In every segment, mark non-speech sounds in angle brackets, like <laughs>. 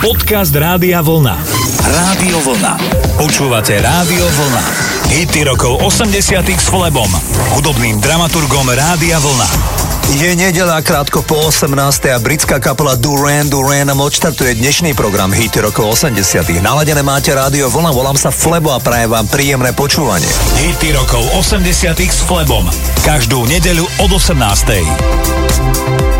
Podcast Rádia Vlna. Rádio Vlna. Počúvate Rádio Vlna. Hity rokov 80 s Flebom, hudobným dramaturgom Rádia Vlna. Je nedela krátko po 18. a britská kapela Duran Duran nám odštartuje dnešný program Hity rokov 80 Naladené máte rádio Vlna, volám sa Flebo a prajem vám príjemné počúvanie. Hity rokov 80 s Flebom. Každú nedeľu od 18.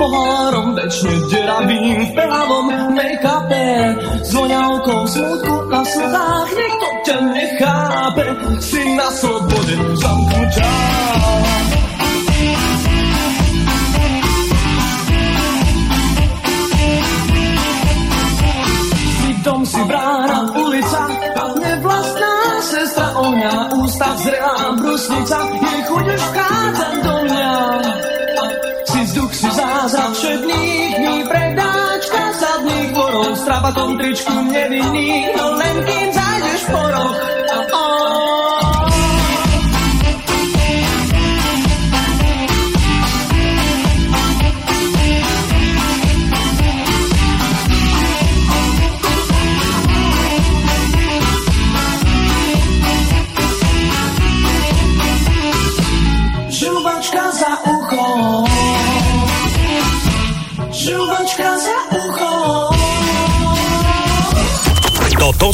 pohárom večne deravým v pehavom make-upe, s voňavkou smutku na slzách, niekto ťa nechápe, si na slobode zamknutá. na tom mě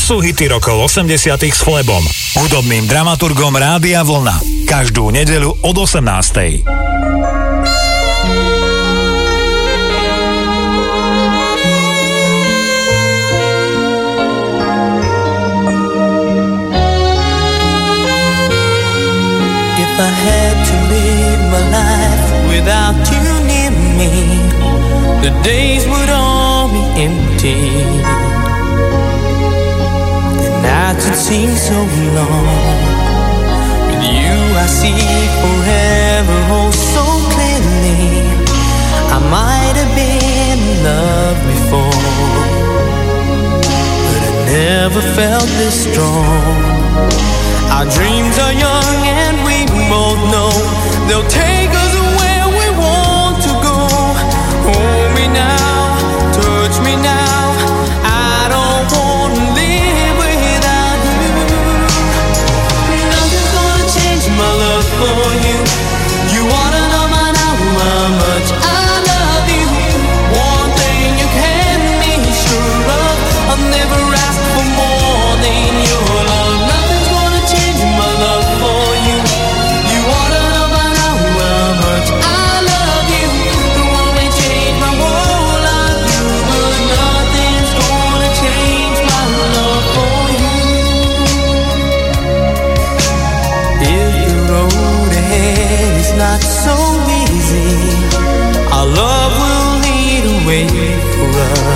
sú hity rokov 80 s Flebom, hudobným dramaturgom Rádia Vlna. Každú nedeľu od 18. If I had to live my life without you near me, the days would all be empty. Nights would seem so long. With you, I see forever oh so clearly. I might have been in love before, but I never felt this strong. Our dreams are young and we both know they'll take us where we want to go. Hold so easy, our love will lead a way for us.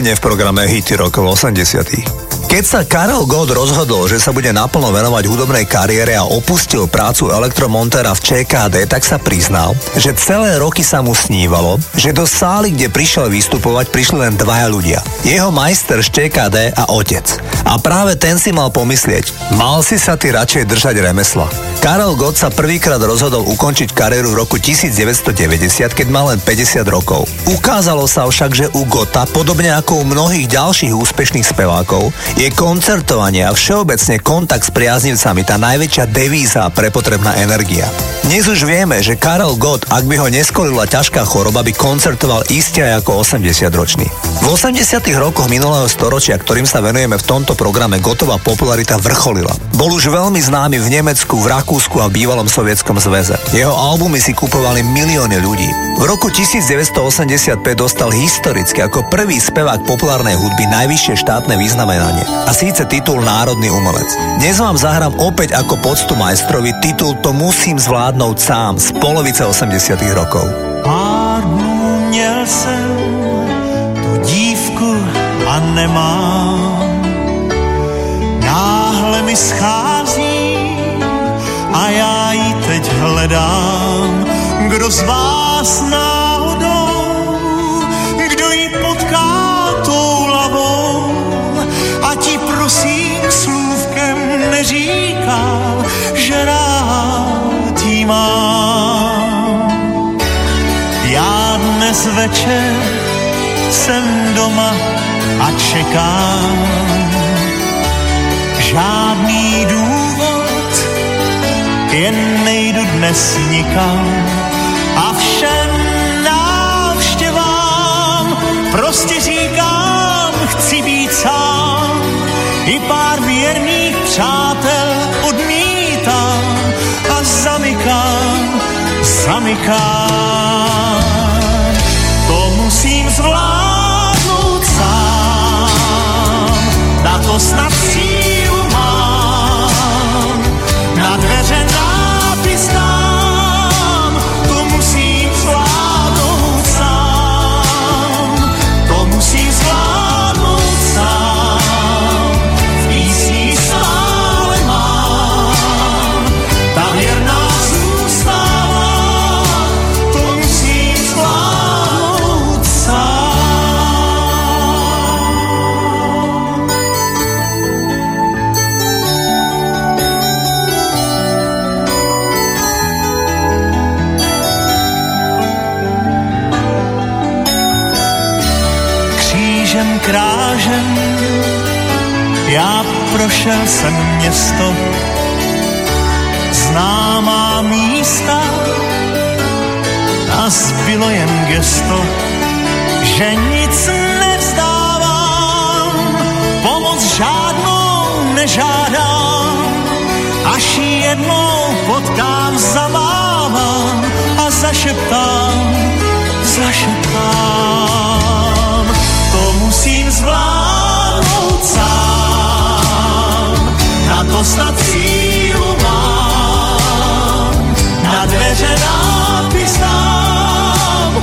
Vlne v programe Hity rokov 80. Keď sa Karel Gott rozhodol, že sa bude naplno venovať hudobnej kariére a opustil prácu elektromontera v ČKD, tak sa priznal, že celé roky sa mu snívalo, že do sály, kde prišiel vystupovať, prišli len dvaja ľudia. Jeho majster z ČKD a otec. A práve ten si mal pomyslieť, mal si sa ty radšej držať remesla. Karel Gott sa prvýkrát rozhodol ukončiť kariéru v roku 1990, keď mal len 50 rokov. Ukázalo sa však, že u Gota, podobne ako u mnohých ďalších úspešných spevákov, je koncertovanie a všeobecne kontakt s priaznivcami tá najväčšia devíza a prepotrebná energia. Dnes už vieme, že Karel Gott, ak by ho neskolila ťažká choroba, by koncertoval iste aj ako 80-ročný. V 80 rokoch minulého storočia, ktorým sa venujeme v tomto programe, Gotová popularita vrcholila. Bol už veľmi známy v Nemecku, v Rakúsku, a bývalom sovietskom zväze. Jeho albumy si kupovali milióny ľudí. V roku 1985 dostal historicky ako prvý spevák populárnej hudby najvyššie štátne vyznamenanie. A síce titul Národný umelec. Dnes vám zahrám opäť ako poctu majstrovi titul To musím zvládnout sám z polovice 80 rokov. Pár dnů měl jsem nemám. Náhle mi schází a já ji teď hledám. Kdo z vás náhodou, kdo ji potká tou lavou, a ti prosím slůvkem neříká, že rád jí mám. Já dnes večer jsem doma a čekám. Žádný důvod, jen nejdu dnes nikam a všem návštěvám prostě říkám, chci být sám. I pár věrných přátel odmítám a zamykám, zamykám. To musím zvládnout na prošel jsem město, známá místa a zbylo jen gesto, že nic nevzdávám, pomoc žádnou nežádám, až jednou potkám, zamávám a zašeptám, zašeptám. To musím zvládnout sám, na to snad sílu mám, na dveře nápis dám,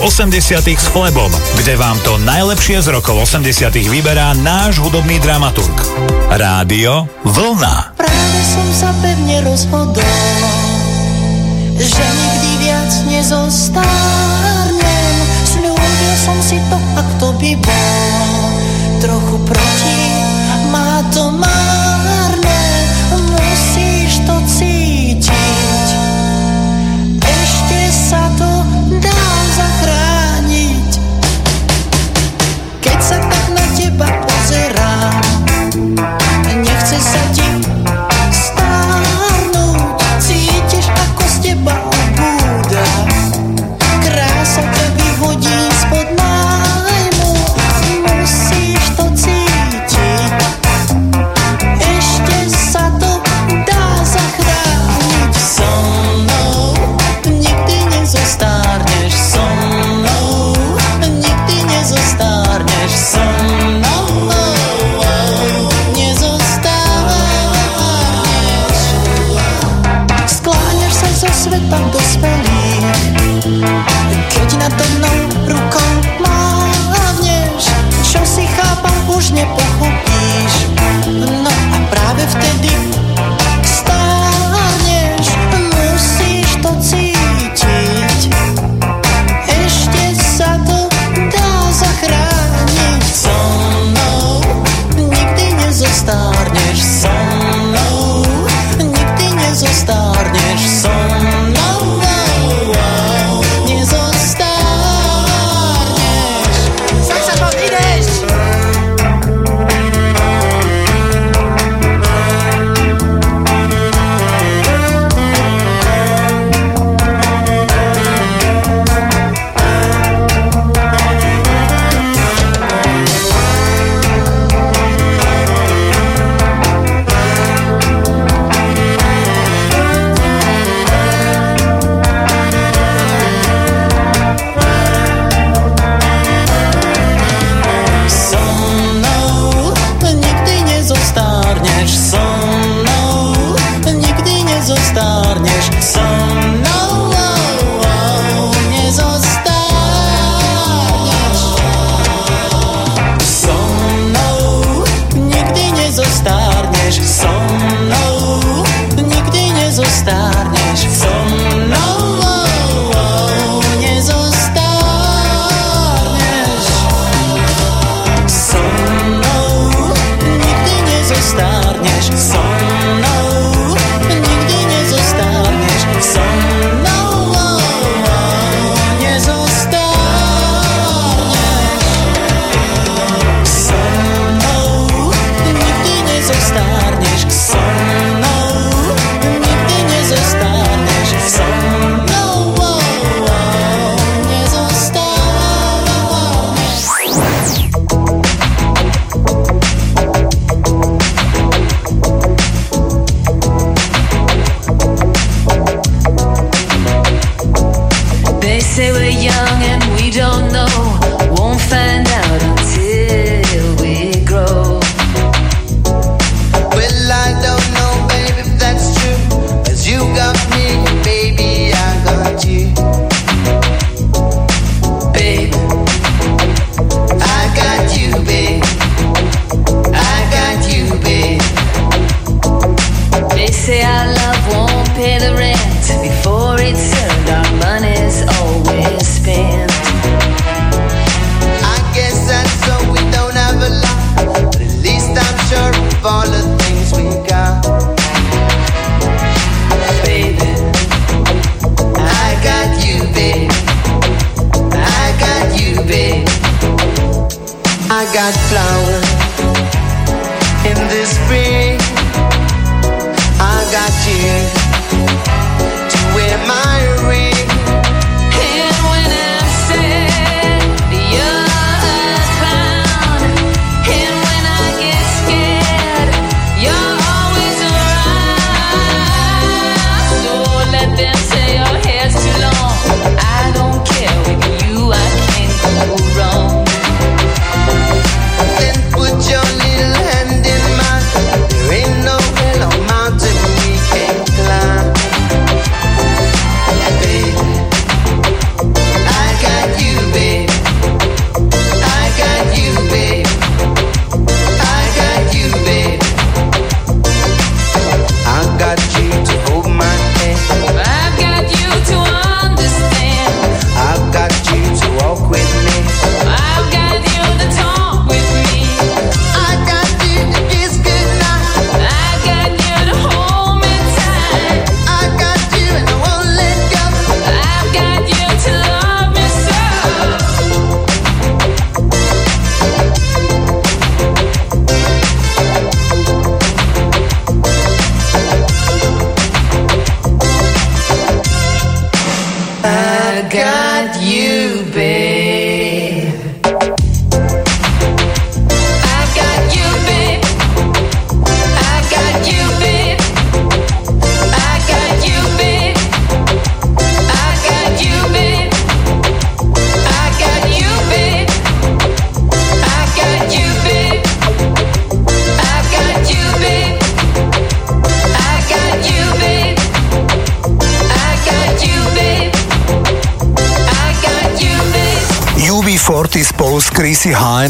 80 s Flebom, kde vám to najlepšie z rokov 80 vyberá náš hudobný dramaturg. Rádio Vlna. Práve som sa pevne rozhodol, že nikdy viac nezostárnem. Sľúbil som si to, ak to by bol trochu proti stárneš. Som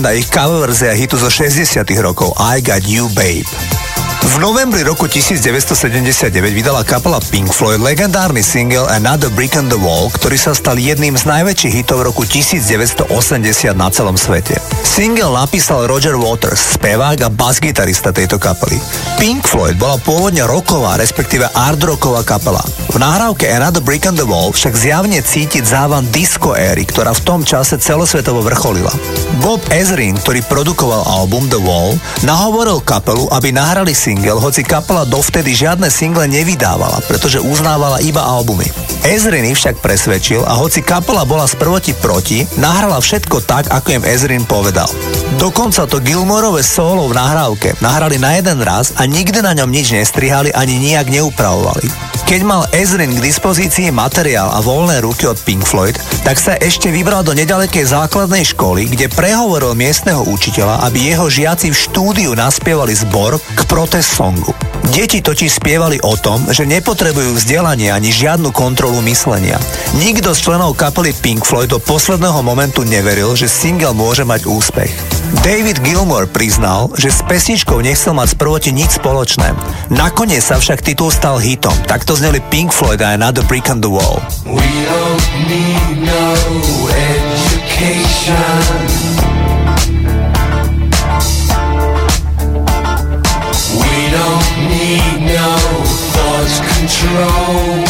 Hind a ich cover verzia hitu zo 60 rokov I Got You Babe. V novembri roku 1979 vydala kapela Pink Floyd legendárny single Another Brick on the Wall, ktorý sa stal jedným z najväčších hitov roku 1980 na celom svete. Single napísal Roger Waters, spevák a bas-gitarista tejto kapely. Pink Floyd bola pôvodne roková, respektíve art rocková kapela. V nahrávke Another Brick on the Wall však zjavne cítiť závan disco éry, ktorá v tom čase celosvetovo vrcholila. Bob Ezrin, ktorý produkoval album The Wall, nahovoril kapelu, aby nahrali single, hoci kapela dovtedy žiadne single nevydávala, pretože uznávala iba albumy. Ezrin však presvedčil a hoci kapela bola z prvoti proti, nahrala všetko tak, ako im Ezrin povedal. Dokonca to Gilmorové solo v nahrávke nahrali na jeden raz a nikdy na ňom nič nestrihali ani nijak neupravovali. Keď mal Ezrin k dispozícii materiál a voľné ruky od Pink Floyd, tak sa ešte vybral do nedalekej základnej školy, kde prehovoril miestneho učiteľa, aby jeho žiaci v štúdiu naspievali zbor k protest songu. Deti totiž spievali o tom, že nepotrebujú vzdelanie ani žiadnu kontrolu myslenia. Nikto z členov kapely Pink Floyd do posledného momentu neveril, že single môže mať úspech. David Gilmore priznal, že s pesničkou nechcel mať sprvoti nič spoločné. Nakoniec sa však titul stal hitom. Takto zneli Pink Floyd a Another Brick on the Wall. We don't need no education. We don't need no thought control.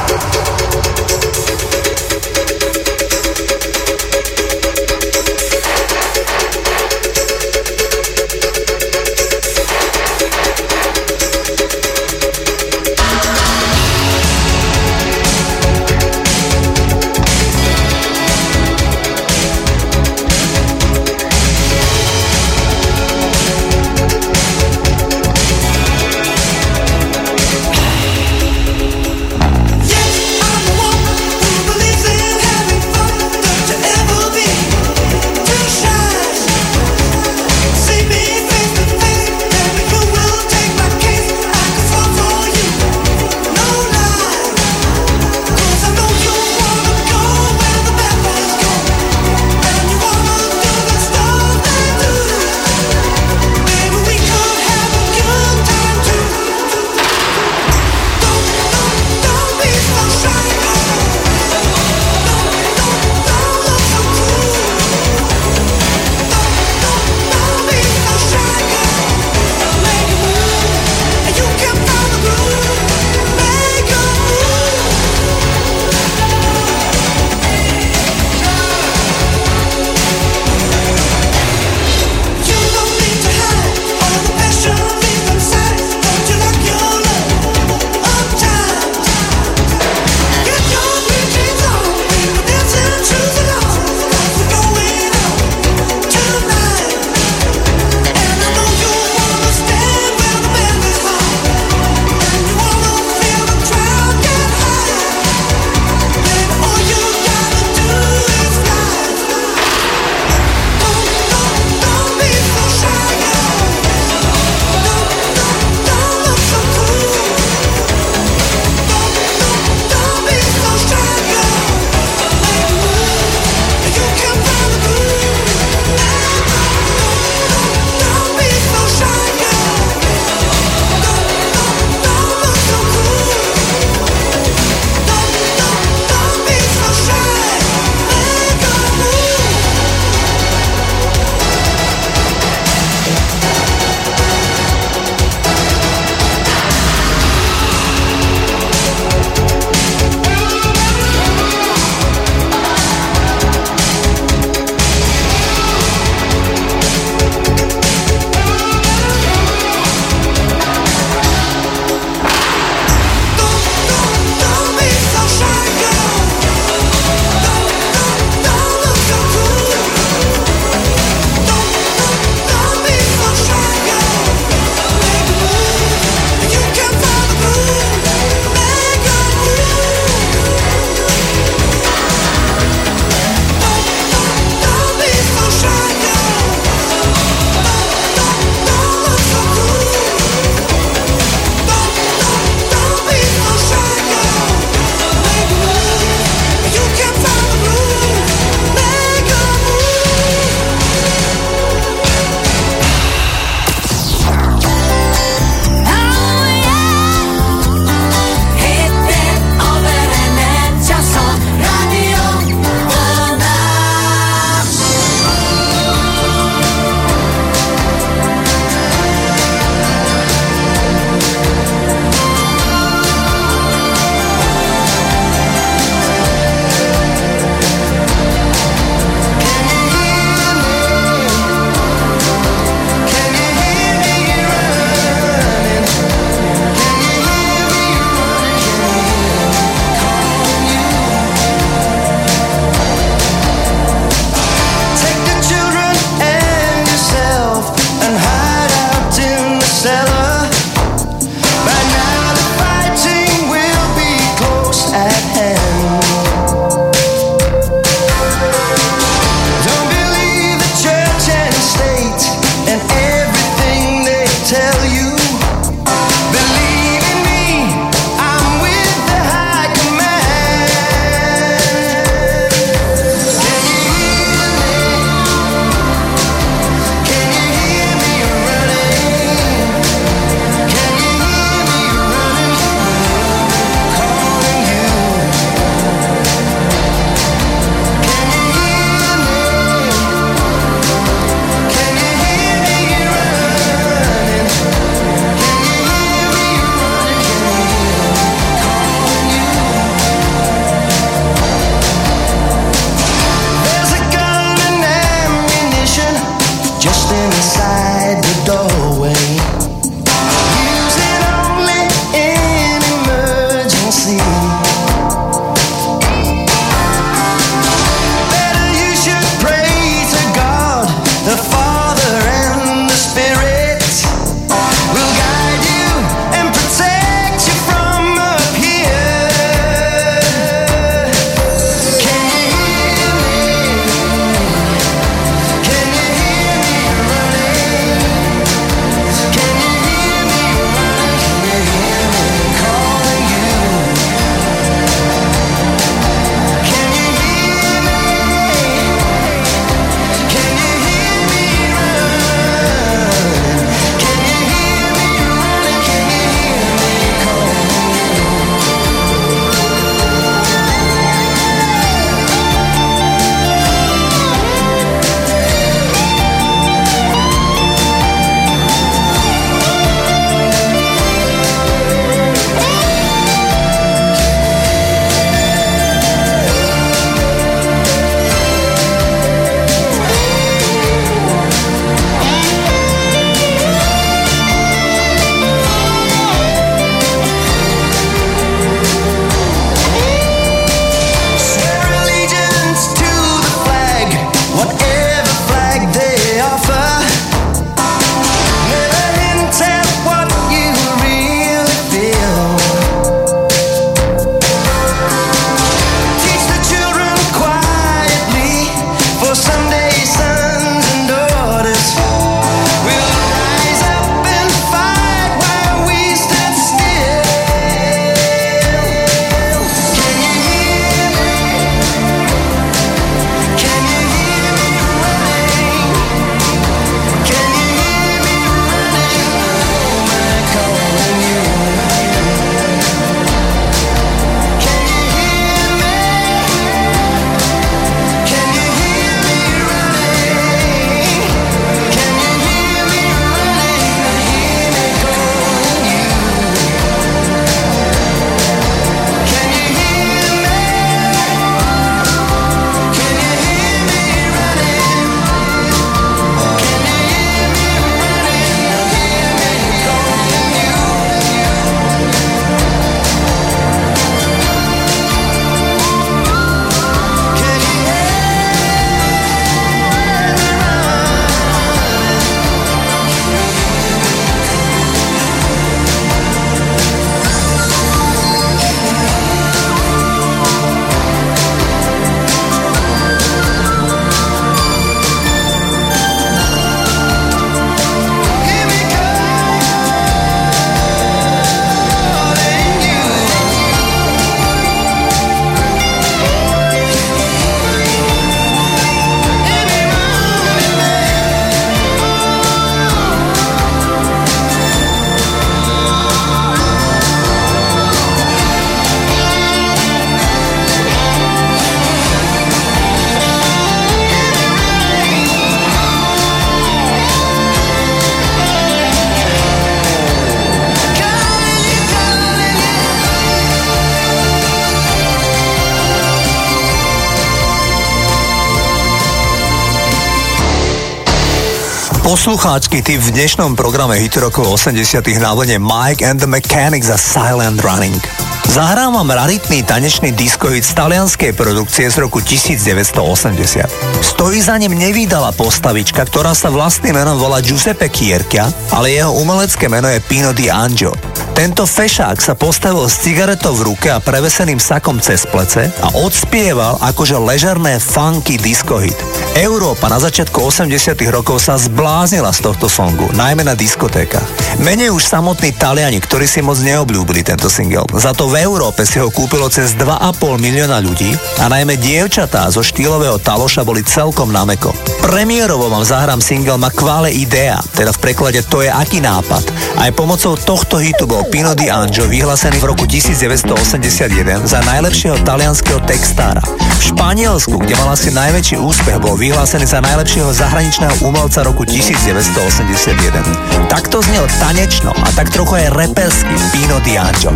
poslucháčky typ v dnešnom programe hit rokov 80 na vlne Mike and the Mechanics a Silent Running. Zahrám vám raritný tanečný diskohit z talianskej produkcie z roku 1980. Stojí za ním nevydala postavička, ktorá sa vlastným menom volá Giuseppe Kierka, ale jeho umelecké meno je Pino Di Angio. Tento fešák sa postavil s cigaretou v ruke a preveseným sakom cez plece a odspieval akože ležerné funky disco hit. Európa na začiatku 80 rokov sa zbláznila z tohto songu, najmä na diskotékach. Menej už samotní Taliani, ktorí si moc neobľúbili tento single. Za to v Európe si ho kúpilo cez 2,5 milióna ľudí a najmä dievčatá zo štýlového taloša boli celkom na meko. Premiérovo vám zahrám single Makvale Idea, teda v preklade To je aký nápad. Aj pomocou tohto hitu bol Pino Di Angio vyhlásený v roku 1981 za najlepšieho talianského textára. V Španielsku, kde mal asi najväčší úspech, bol vyhlásený za najlepšieho zahraničného umelca roku 1981. Takto znel tanečno a tak trochu aj reperský Pino Di Angio.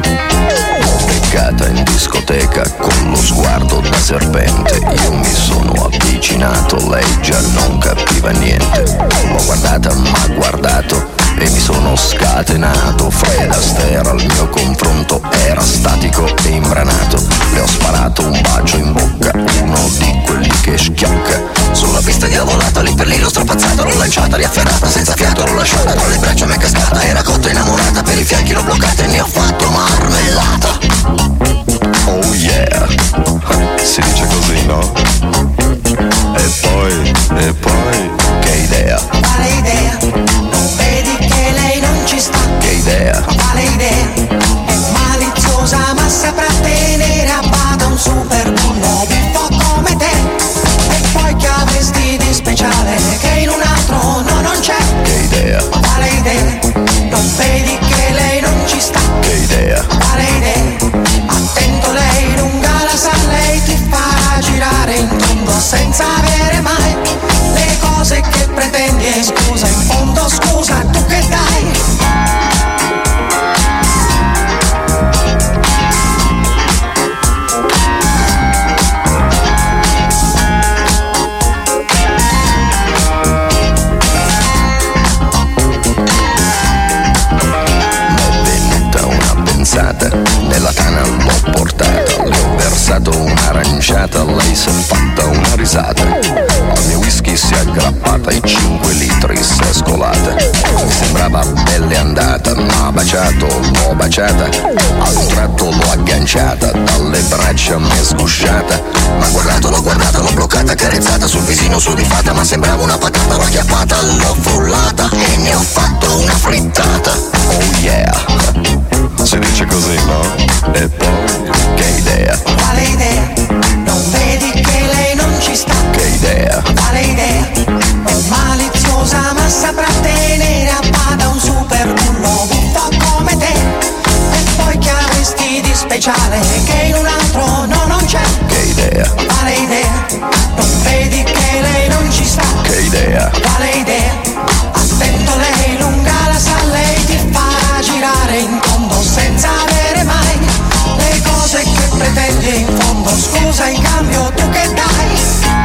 Beccata in discoteca con lo sguardo da serpente. Io mi sono avvicinato, lei già non capiva niente. L'ho guardata, ma guardato e mi sono scatenato. Fred Astaire al mio confronto era statico e imbranato. Le ho sparato un bacio in bocca, uno di quelli che schiocca Sulla pista di lavorata, lì per lì l'ho strapazzata L'ho lanciata, riafferrata, senza fiato l'ho lasciata Tra le braccia mi è cascata, era cotta innamorata Per i fianchi l'ho bloccata e ne ho fatto marmellata Oh yeah, si dice così no? E poi, e poi, che idea, Quale idea? Non vedi che lei non ci sta? che idea Quale idea? È maliziosa ma saprà tenere a bada un super bullo speciale che in un altro no non c'è Che idea, Quale idea? Non vedi che lei non ci sta? che idea Quale idea? Attento lei lunga la sa lei ti fa girare in tondo senza avere mai le cose che pretendi e scusa in fondo scusa sembrava belle andata, ma baciato, l'ho baciata A un tratto l'ho agganciata, dalle braccia mi è sgusciata Ma guardato, l'ho guardata, l'ho bloccata, carezzata sul visino sudifata Ma sembrava una patata, l'ho acchiappata, l'ho frullata E ne ho fatto una frittata Oh yeah, si dice così no? E poi, che idea, Quale idea? Non vedi che lei non ci sta? che idea Quale idea? Speciale che in un altro no non c'è Che idea, Quale idea? Non vedi che lei non ci sta? che idea Quale idea? Attento lei lunga la sa lei ti fa girare in tondo senza avere mai le cose che pretendi in fondo scusa in cambio tu che dai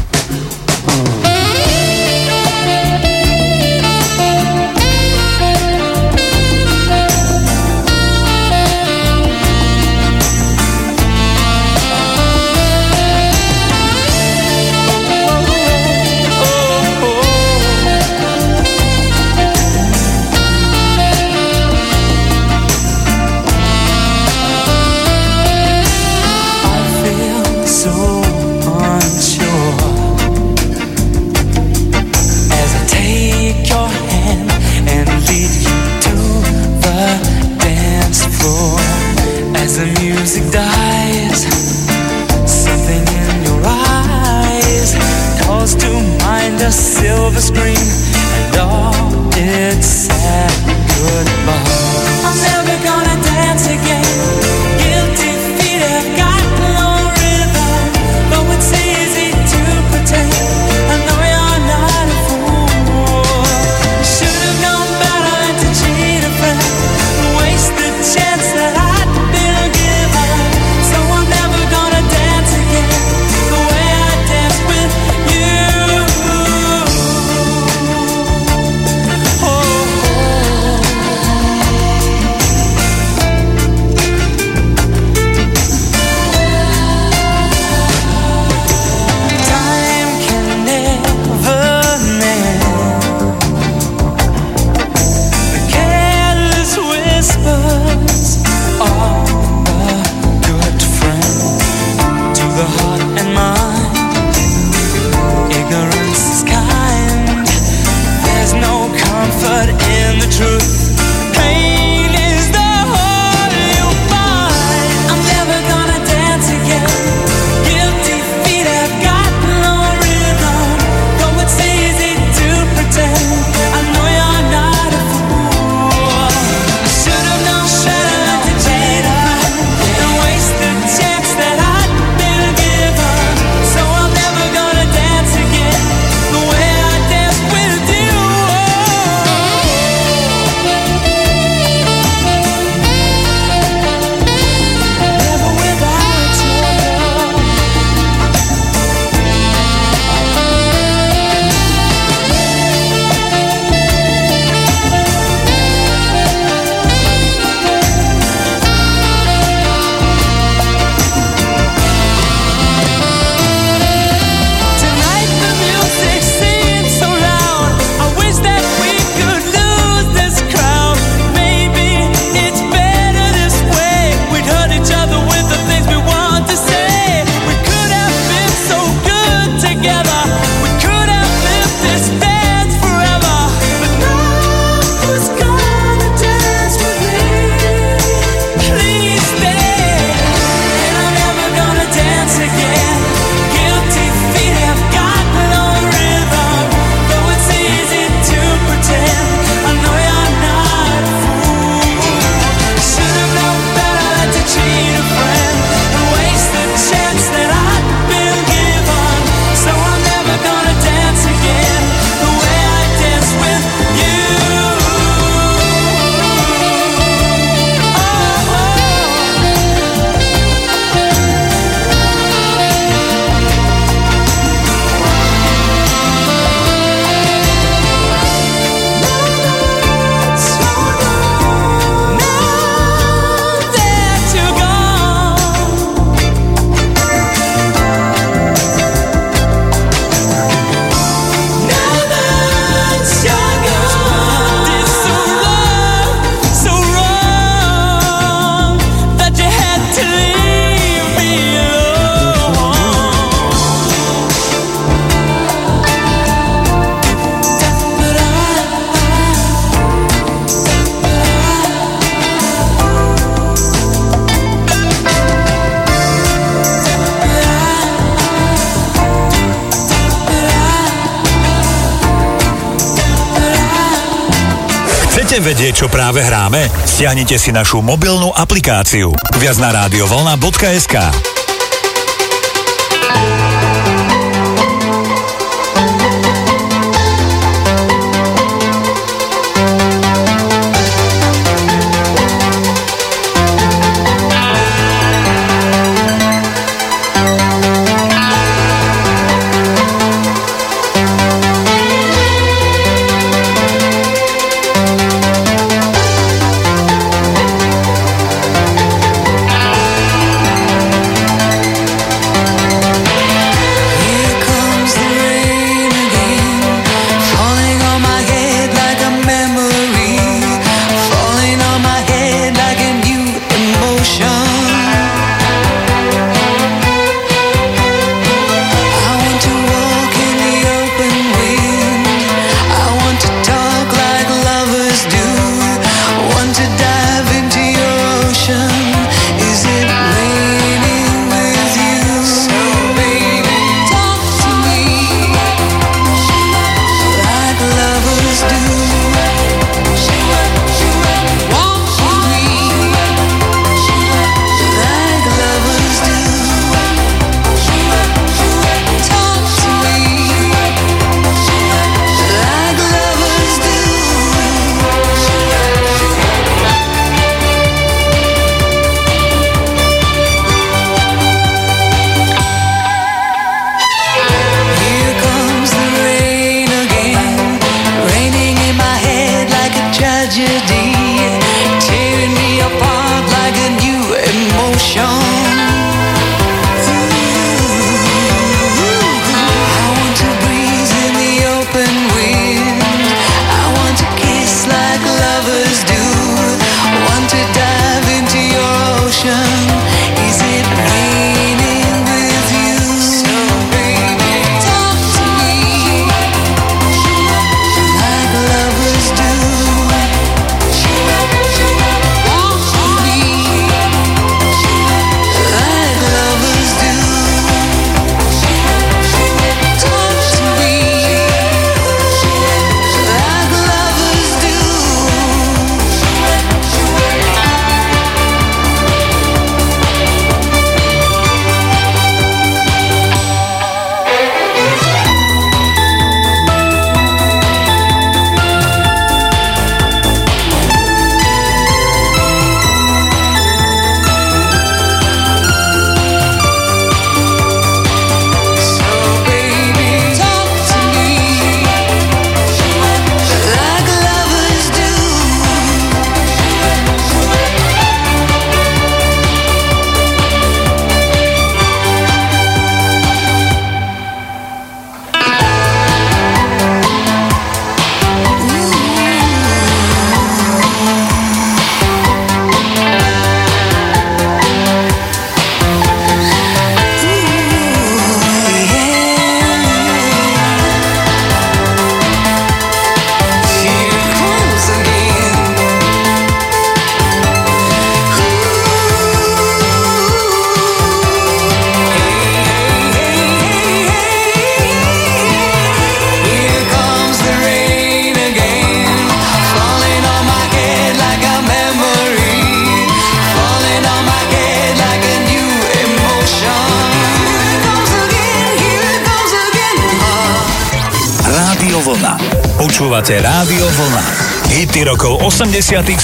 čo práve hráme? Stiahnite si našu mobilnú aplikáciu. Viac na rádiovolna.sk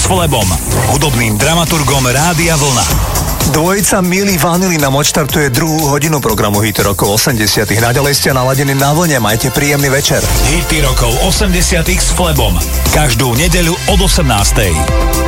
Švlebom, hudobným dramaturgom Rádia Vlna. Dvojica Mili Vanilina odštartuje druhú hodinu programu Hity rokov 80 Naďalej ste naladení na vlne, majte príjemný večer. Hity rokov 80 s Flebom. Každú nedeľu od 18.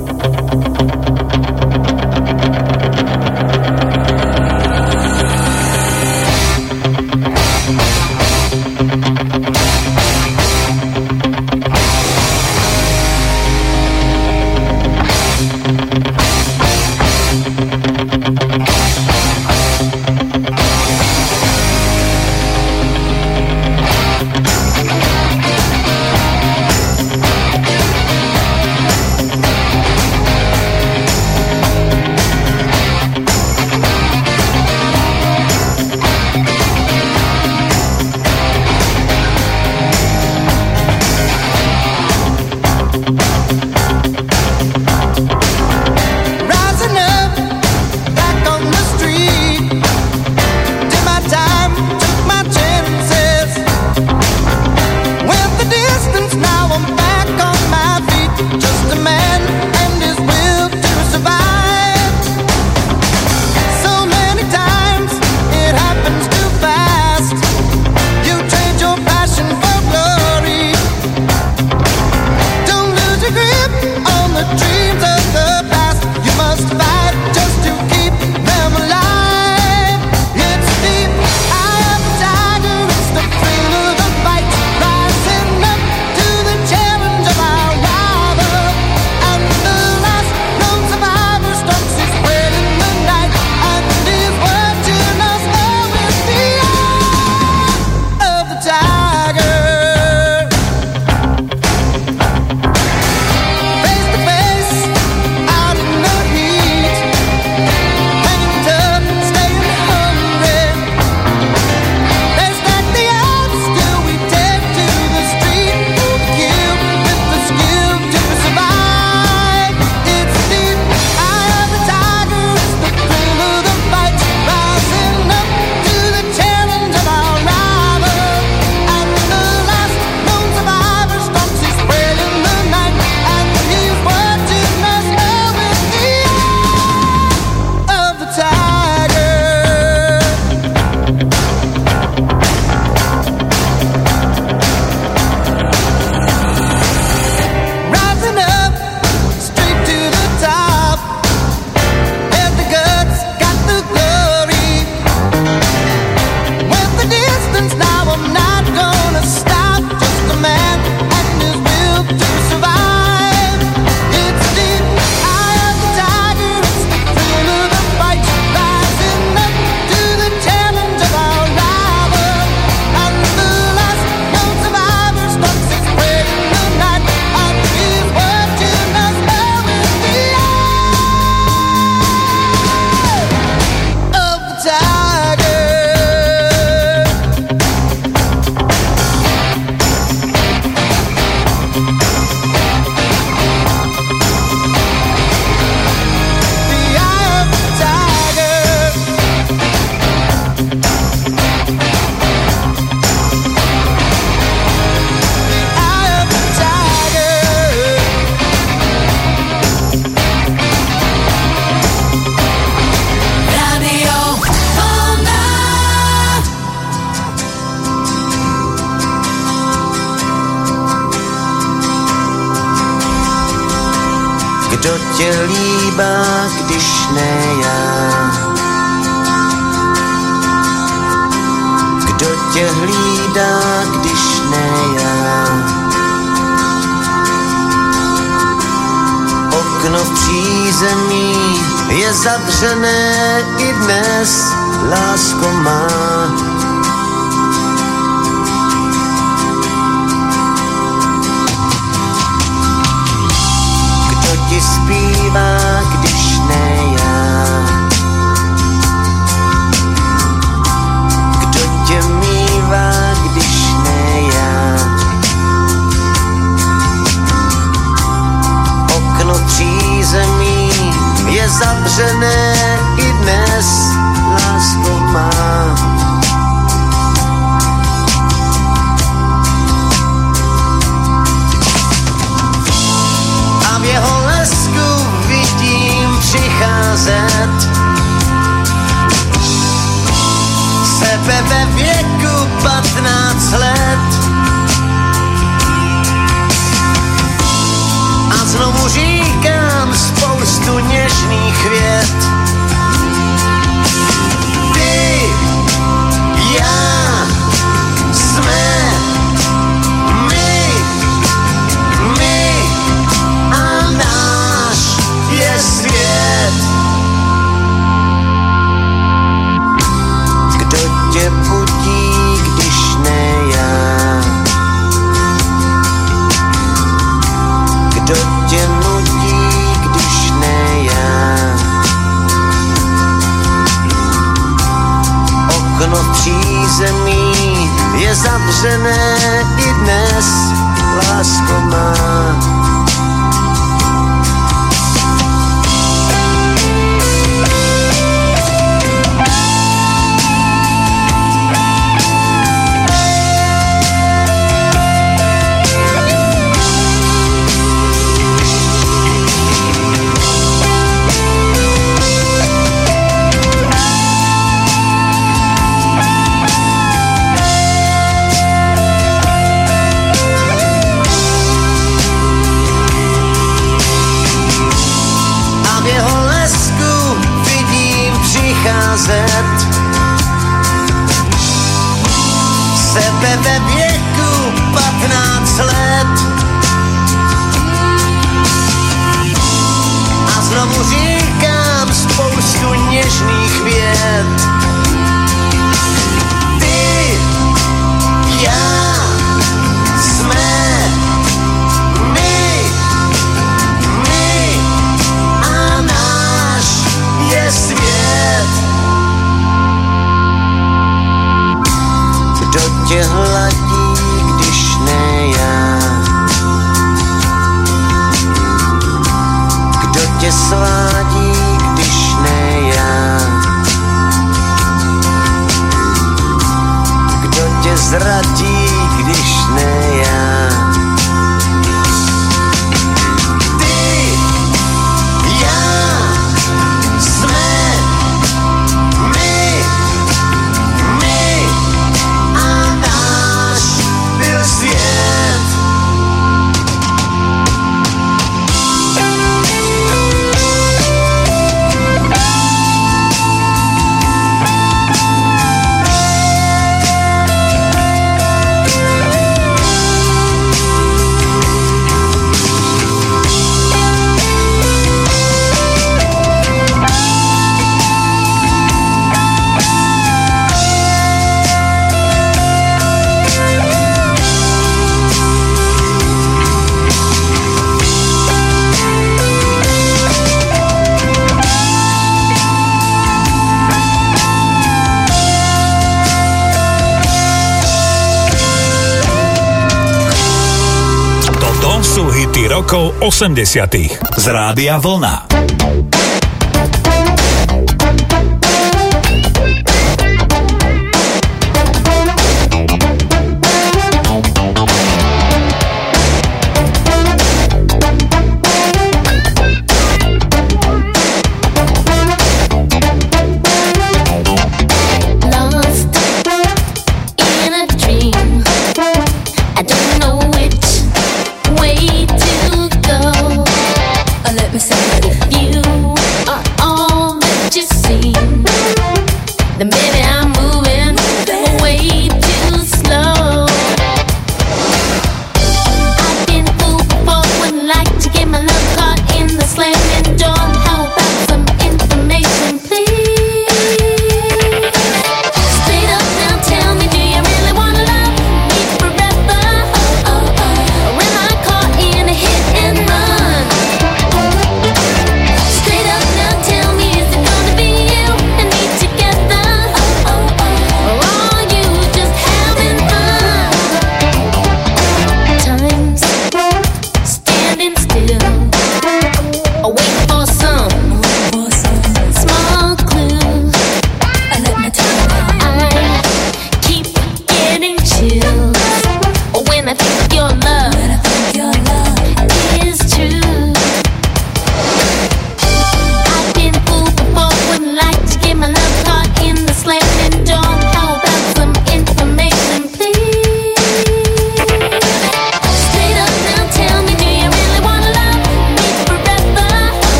80 z Rádia Vlna.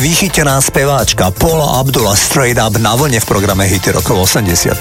vychytená speváčka Paula Abdullah Straight Up na vlne v programe Hity rokov 80.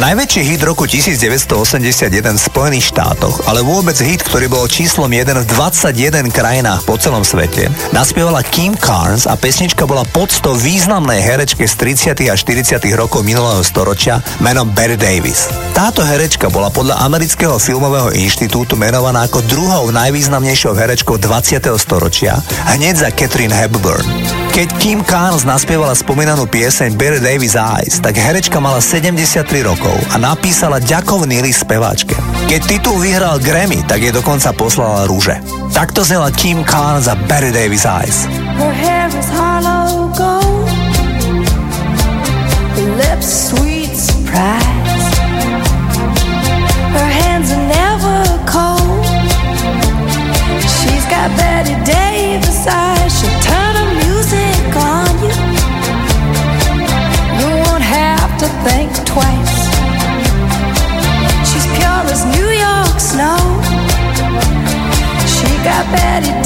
Najväčší hit roku 1981 v Spojených štátoch, ale vôbec hit, ktorý bol číslom 1 v 21 krajinách po celom svete, naspievala Kim Carnes a pesnička bola podsto významnej herečke z 30. a 40. rokov minulého storočia menom Betty Davis. Táto herečka bola podľa amerického filmového inštitútu menovaná ako druhou najvýznamnejšou herečkou 20. storočia, hneď za Catherine Hepburn. Keď Kim Carnes naspievala spomínanú pieseň Bear Davis Eyes, tak herečka mala 73 rokov a napísala ďakovný list speváčke. Keď titul vyhral Grammy, tak jej dokonca poslala rúže. Takto znela Kim Carnes a Barry Davis Eyes. Her bet it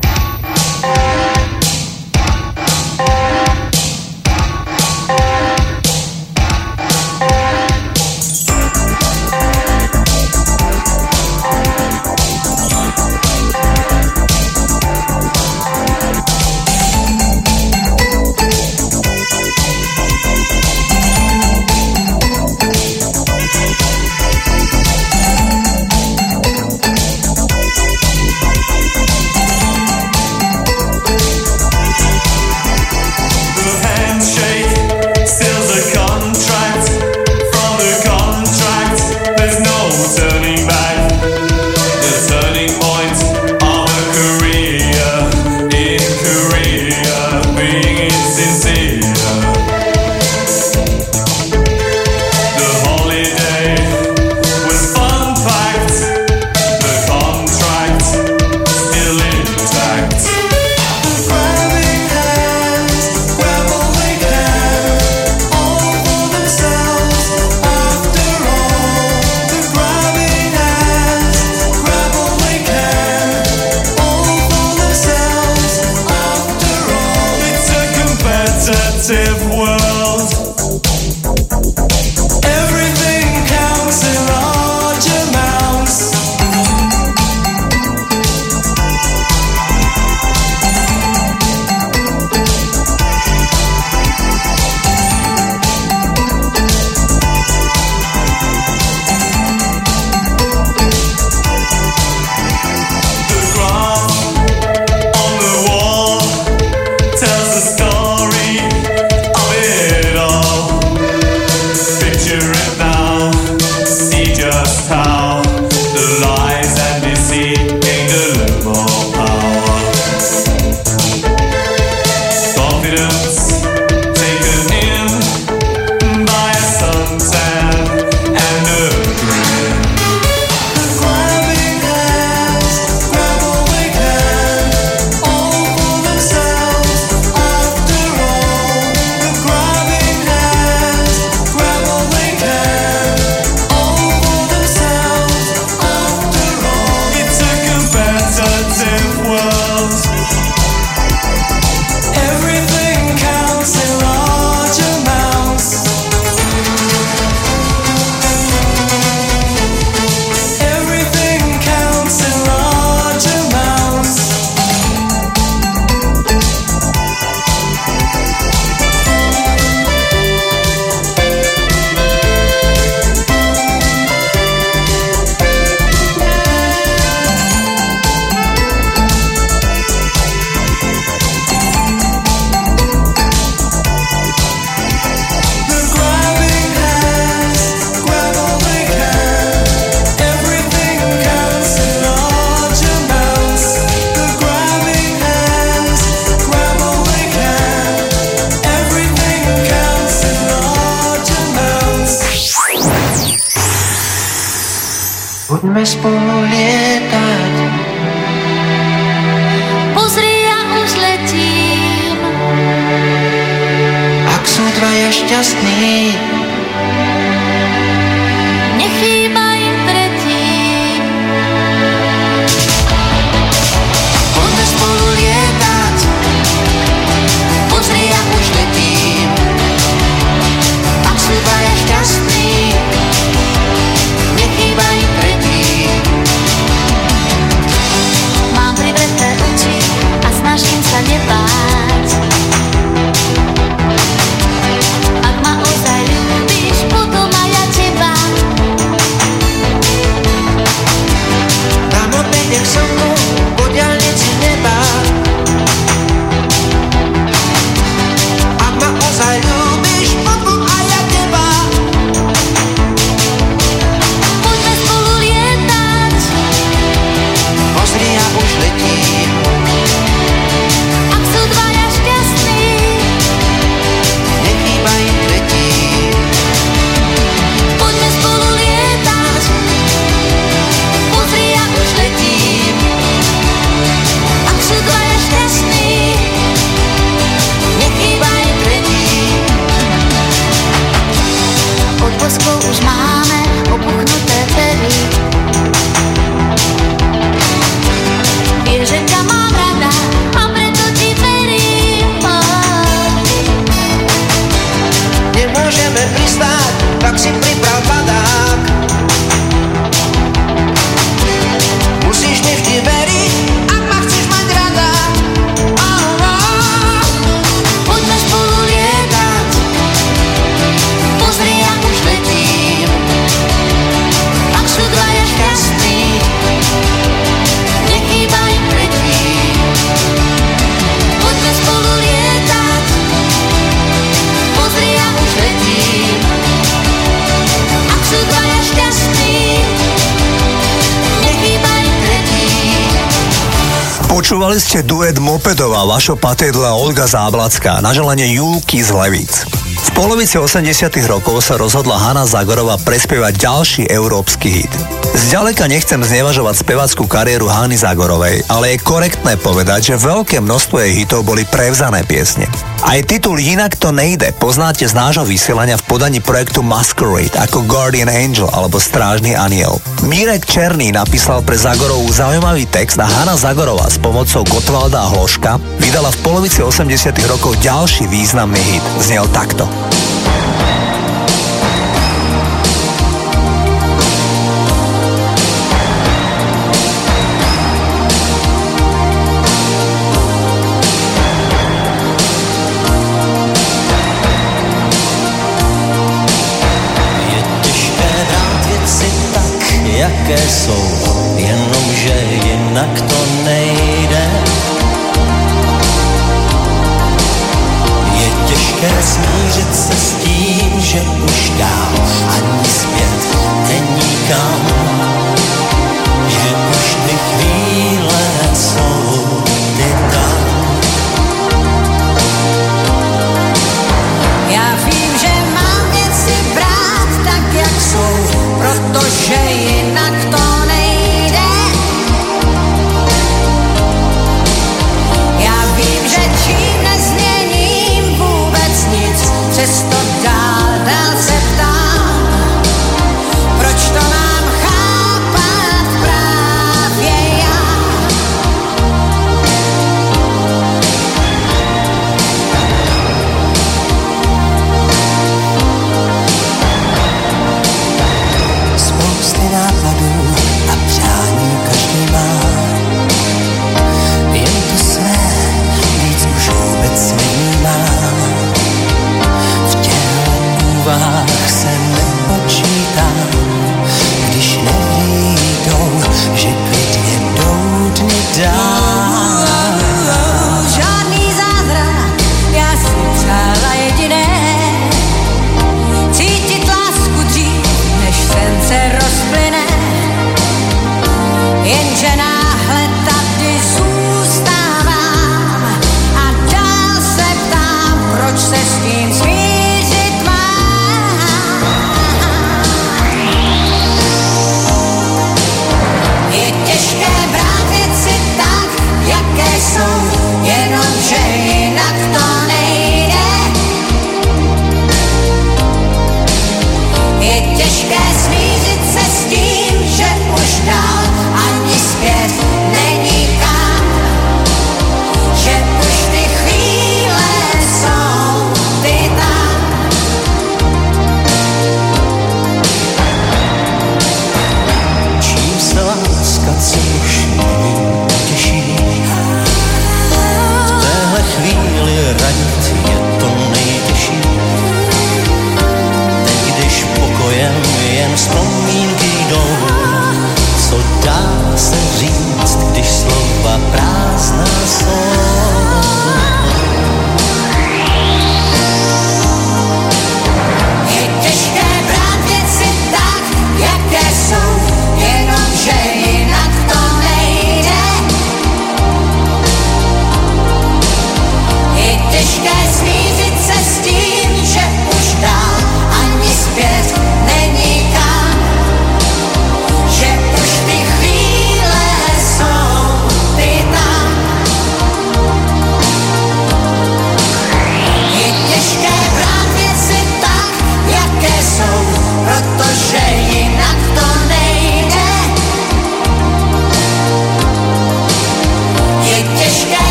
Mopedová, Vašo Patedla a Olga Záblacká na želanie Julky z Levíc. V polovici 80 rokov sa rozhodla Hanna Zagorová prespievať ďalší európsky hit. Zďaleka nechcem znevažovať spevackú kariéru Hany Zagorovej, ale je korektné povedať, že veľké množstvo jej hitov boli prevzané piesne. Aj titul Inak to nejde poznáte z nášho vysielania v podaní projektu Masquerade ako Guardian Angel alebo Strážny aniel. Mírek Černý napísal pre Zagorovú zaujímavý text a Hanna Zagorová s pomocou Gotwalda a Hloška vydala v polovici 80 rokov ďalší významný hit. Znel takto.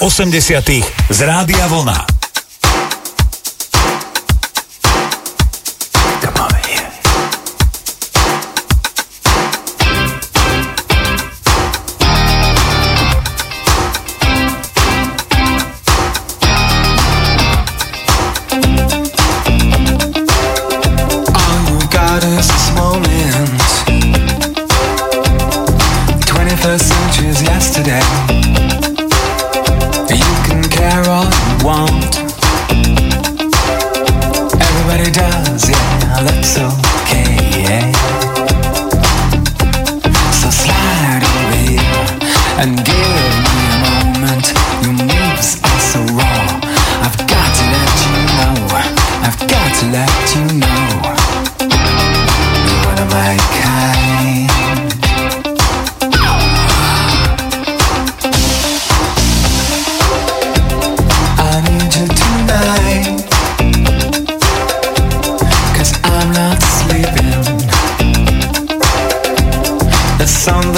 80 z Rádia Vlna.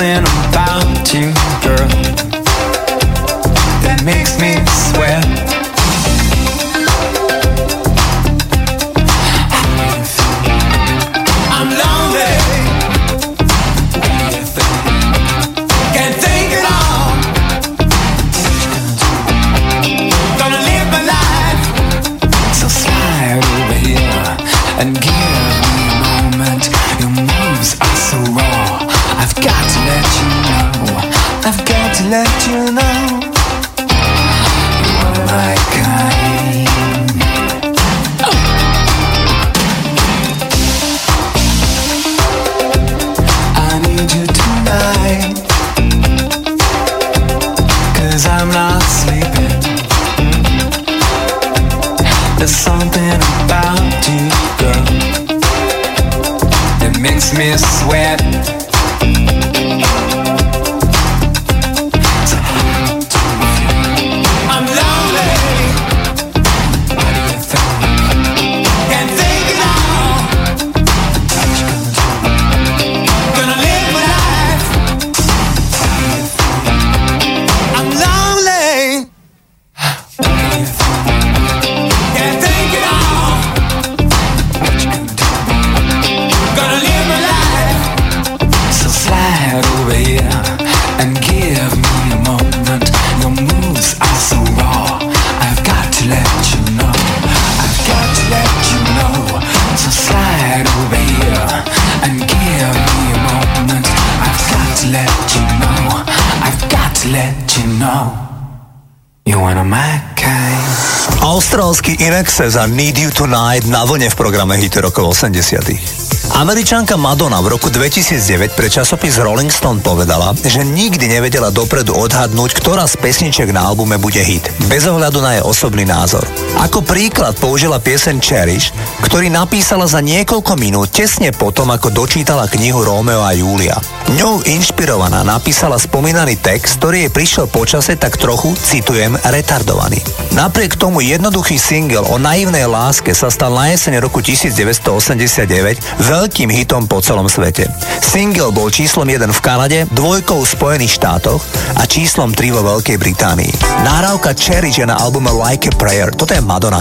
And I'm about to Inexes a Need You Tonight na vlne v programe Hity rokov 80 Američanka Madonna v roku 2009 pre časopis Rolling Stone povedala, že nikdy nevedela dopredu odhadnúť, ktorá z pesniček na albume bude hit, bez ohľadu na jej osobný názor. Ako príklad použila piesen Cherish, ktorý napísala za niekoľko minút tesne potom, ako dočítala knihu Rómeo a Júlia. Ňou inšpirovaná napísala spomínaný text, ktorý jej prišiel počase tak trochu, citujem, retardovaný. Napriek tomu jednoduchý single o naivnej láske sa stal na jeseň roku 1989 veľkým hitom po celom svete. Single bol číslom 1 v Kanade, dvojkou v Spojených štátoch a číslom 3 vo Veľkej Británii. Nahrávka Cherish je na albume Like a Prayer. Toto je Madonna.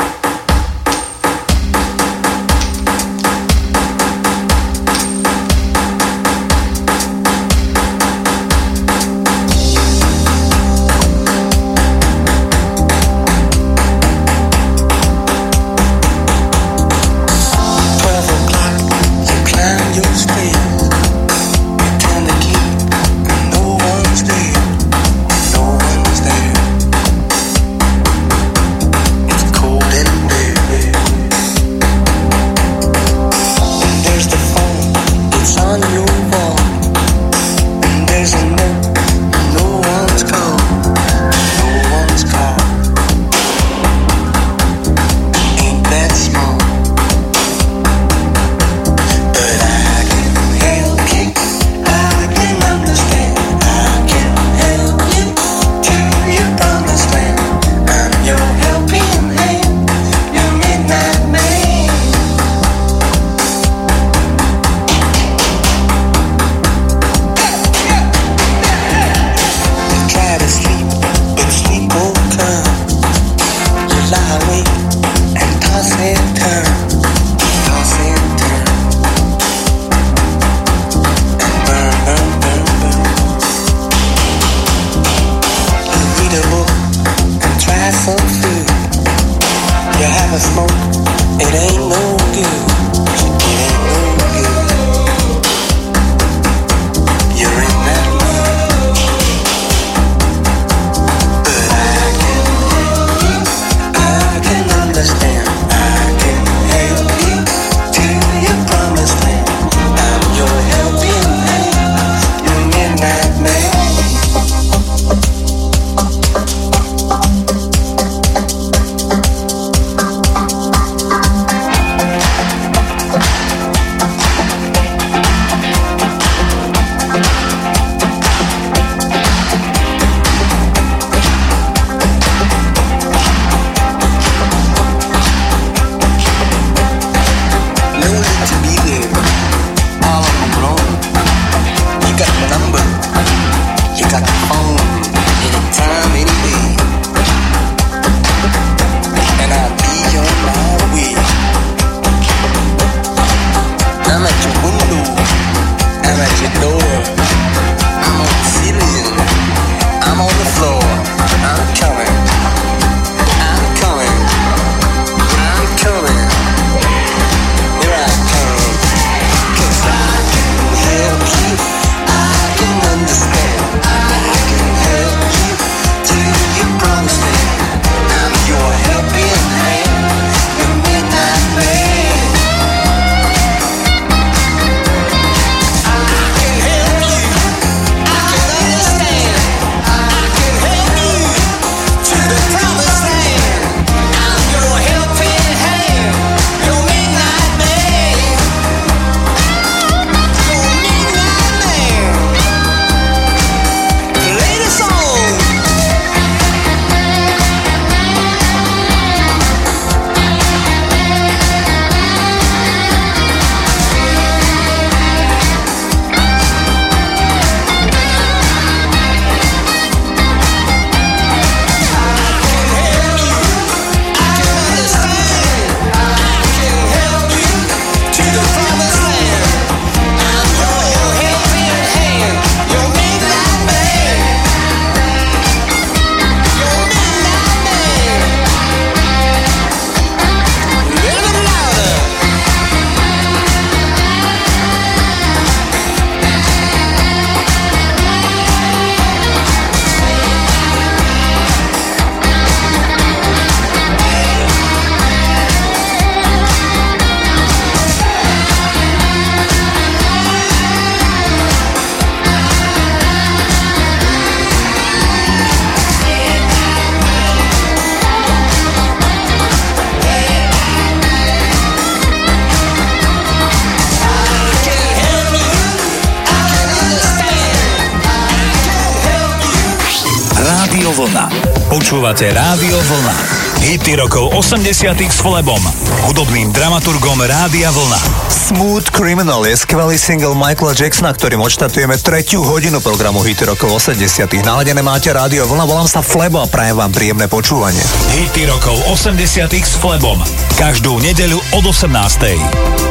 hity rokov 80 s Flebom, hudobným dramaturgom Rádia Vlna. Smooth Criminal je skvelý single Michaela Jacksona, ktorým odštartujeme tretiu hodinu programu hity rokov 80 Naladené máte Rádio Vlna, volám sa Flebo a prajem vám príjemné počúvanie. Hity rokov 80 s Flebom. Každú nedeľu od 18.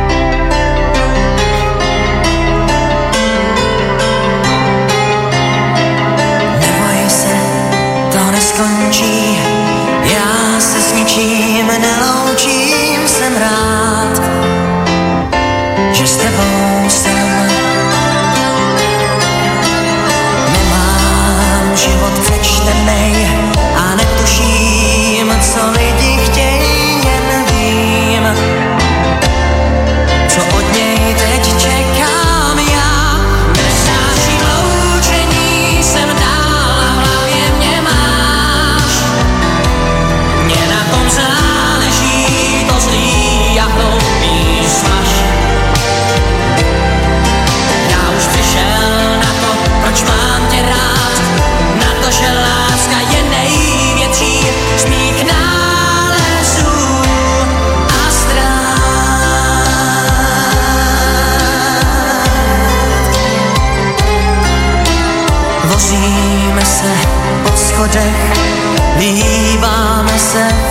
myself.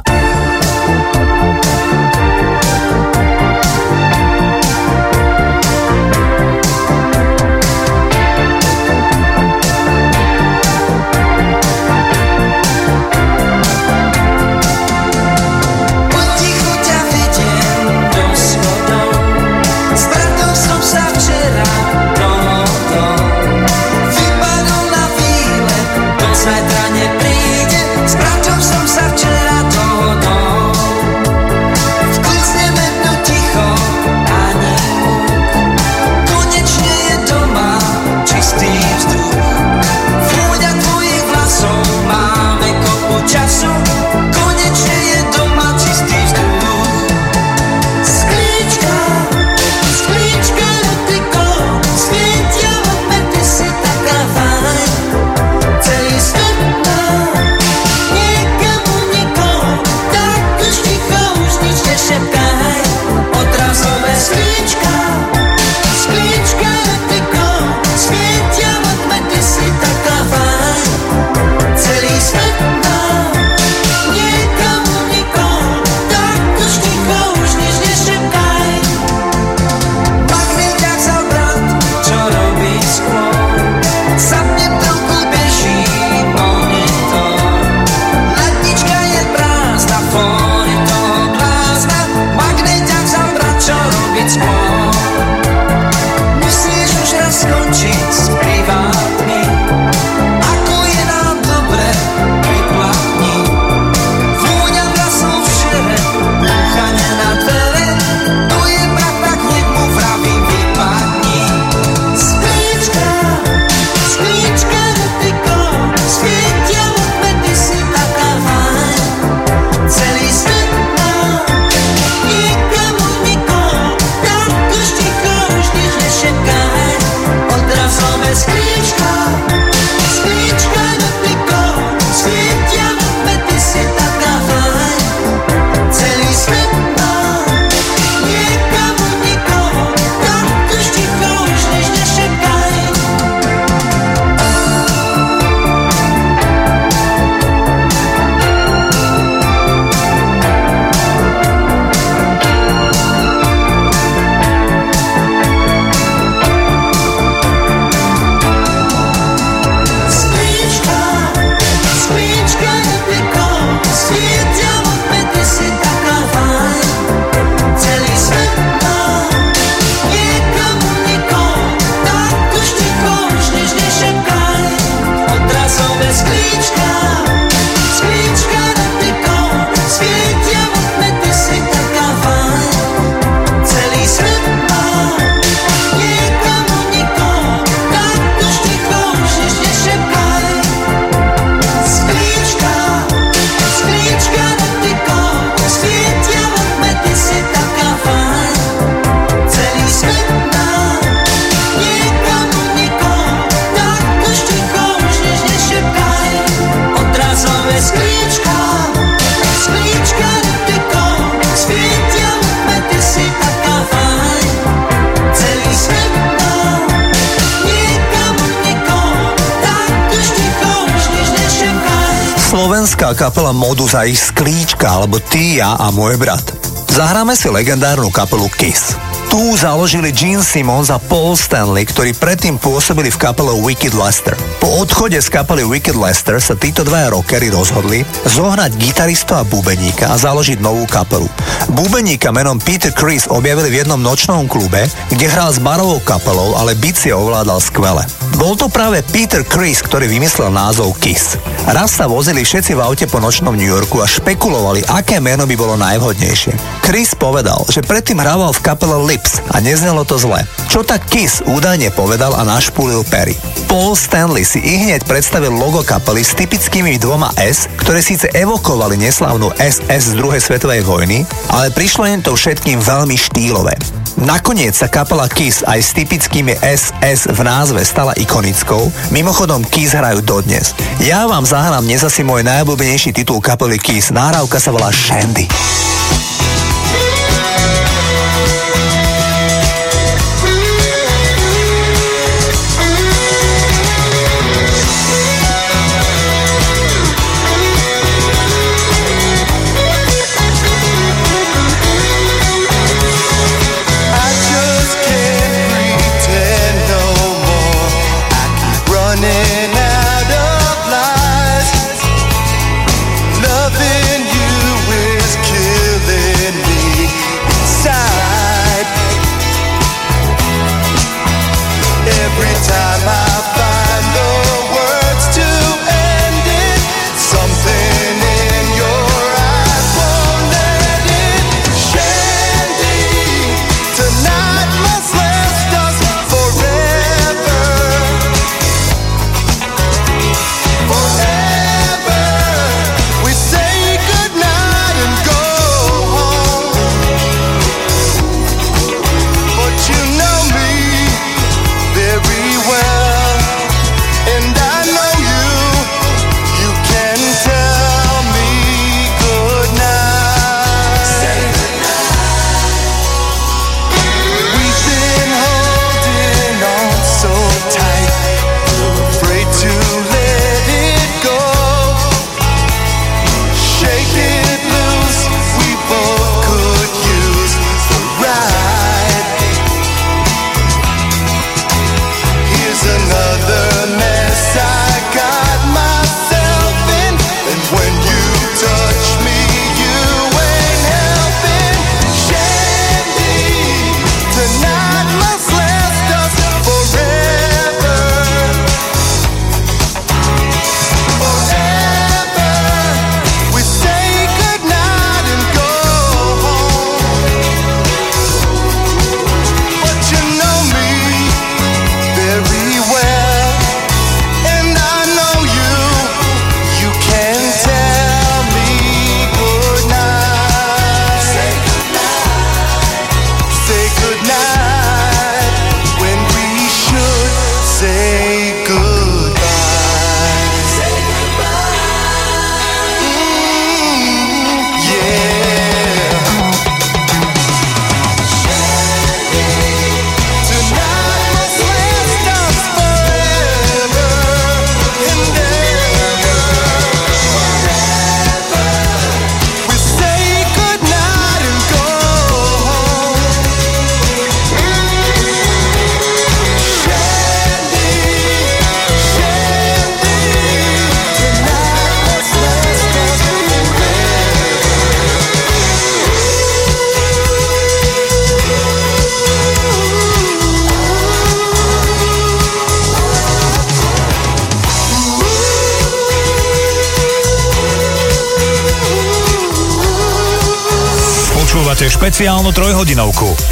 Kapela Modus a ich sklíčka, alebo Ty, ja a môj brat. Zahráme si legendárnu kapelu Kiss. Tu založili Gene Simmons a Paul Stanley, ktorí predtým pôsobili v kapele Wicked Lester. Po odchode z kapely Wicked Lester sa títo dvaja rockery rozhodli zohnať gitaristu a bubeníka a založiť novú kapelu. Bubeníka menom Peter Chris objavili v jednom nočnom klube, kde hral s barovou kapelou, ale bicie ovládal skvele. Bol to práve Peter Chris, ktorý vymyslel názov Kiss. Raz sa vozili všetci v aute po nočnom New Yorku a špekulovali, aké meno by bolo najvhodnejšie. Chris povedal, že predtým hrával v kapele Lips a neznelo to zle. Čo tak Kiss údajne povedal a našpulil Perry. Paul Stanley si i hneď predstavil logo kapely s typickými dvoma S, ktoré síce evokovali neslávnu SS z druhej svetovej vojny, ale prišlo im to všetkým veľmi štýlové. Nakoniec sa kapela Kiss aj s typickými SS v názve stala ikonickou, mimochodom Kiss hrajú dodnes. Ja vám zahrám dnes asi môj najobľúbenejší titul kapely Kiss, nahrávka sa volá Shandy.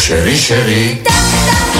שרי שרי. טק טק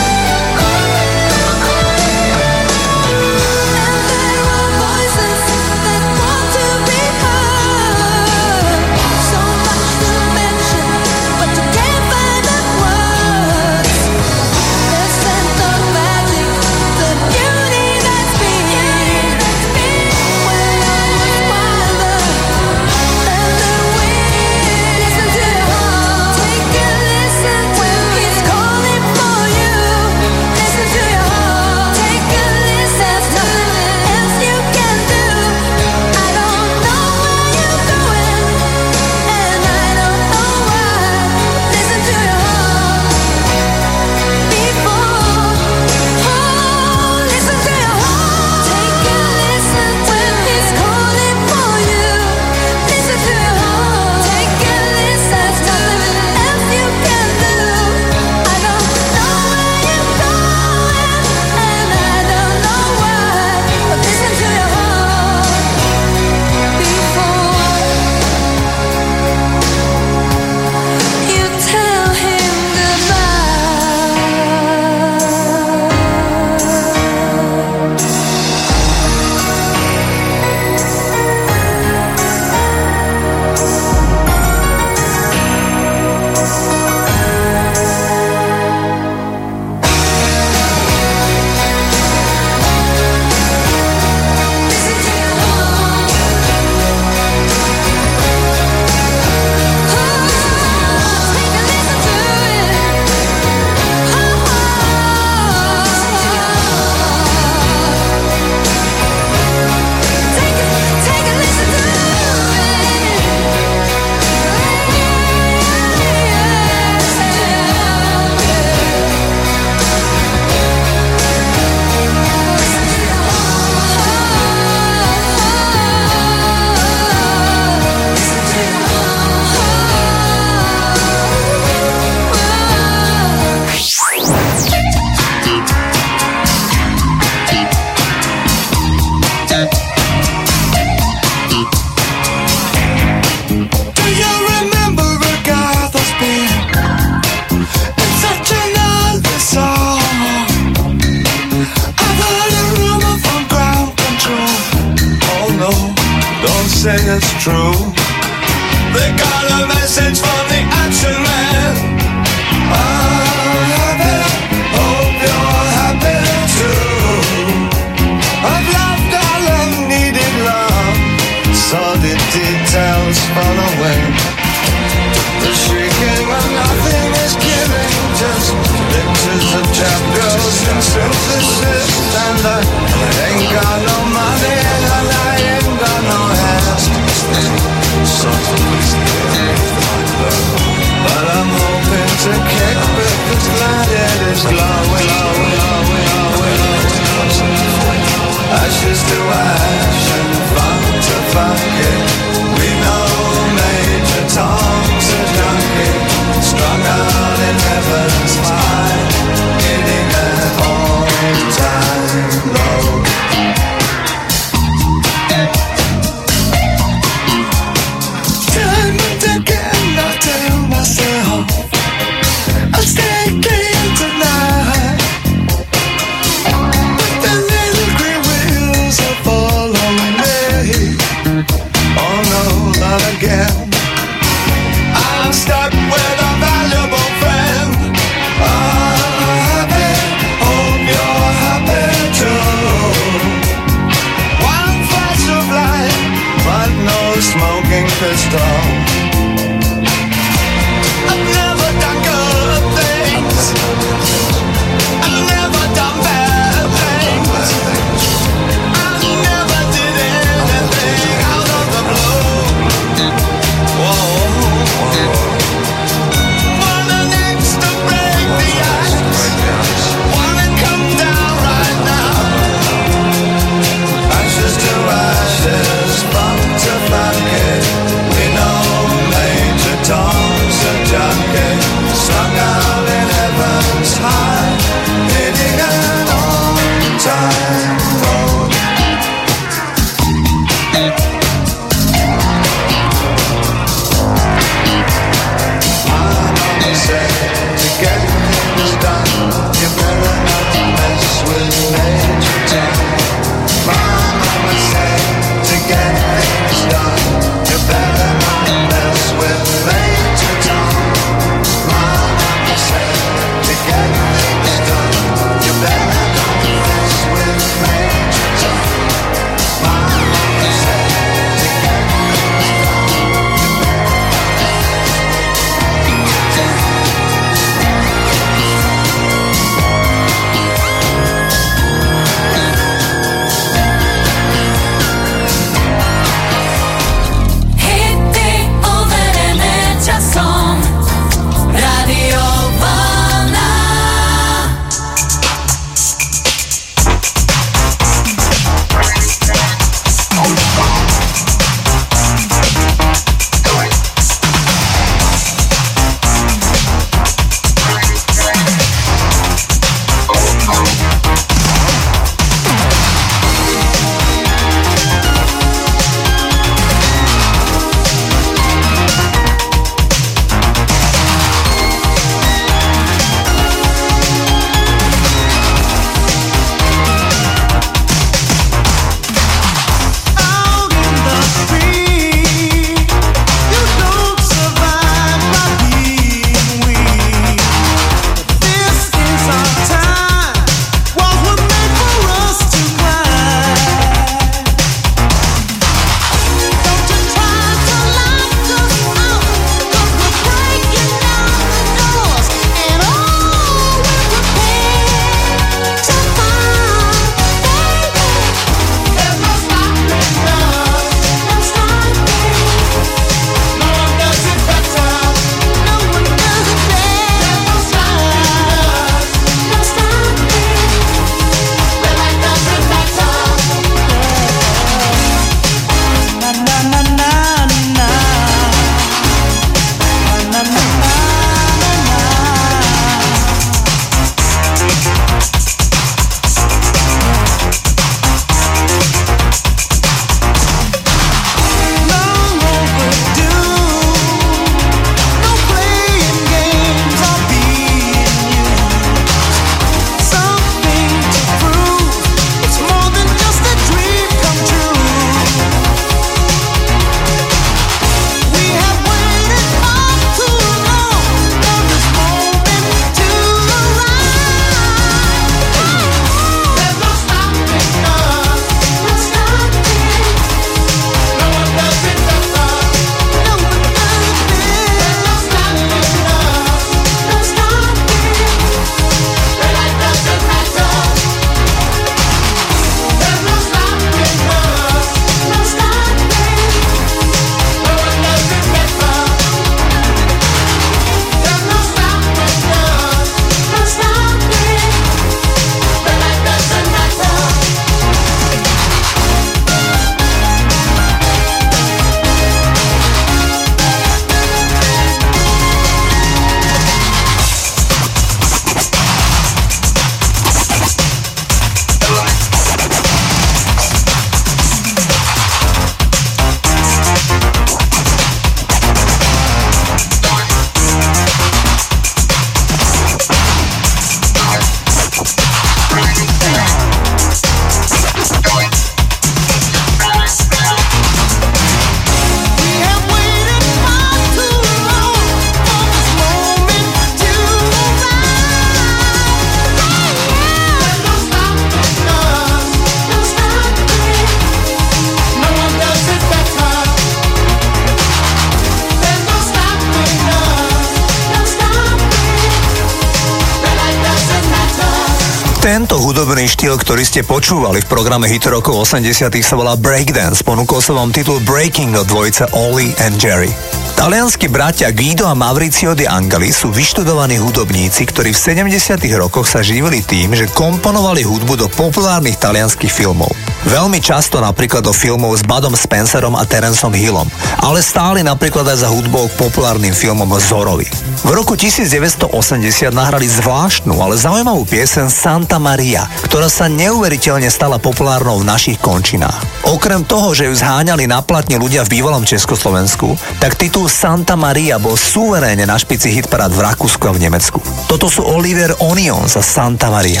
ktorý ste počúvali v programe hit rokov 80 sa volá Breakdance. Ponúkol sa vám titul Breaking od dvojice Oli and Jerry. Talianskí bratia Guido a Maurizio De Angeli sú vyštudovaní hudobníci, ktorí v 70 rokoch sa živili tým, že komponovali hudbu do populárnych talianských filmov. Veľmi často napríklad do filmov s Badom Spencerom a Terenceom Hillom, ale stáli napríklad aj za hudbou k populárnym filmom Zorovi. V roku 1980 nahrali zvláštnu, ale zaujímavú piesen Santa Maria, ktorá sa neuveriteľne stala populárnou v našich končinách. Okrem toho, že ju zháňali naplatne ľudia v bývalom Československu, tak titul Santa Maria bol suverénne na špici hitparát v Rakúsku a v Nemecku. Toto sú Oliver Onion za Santa Maria.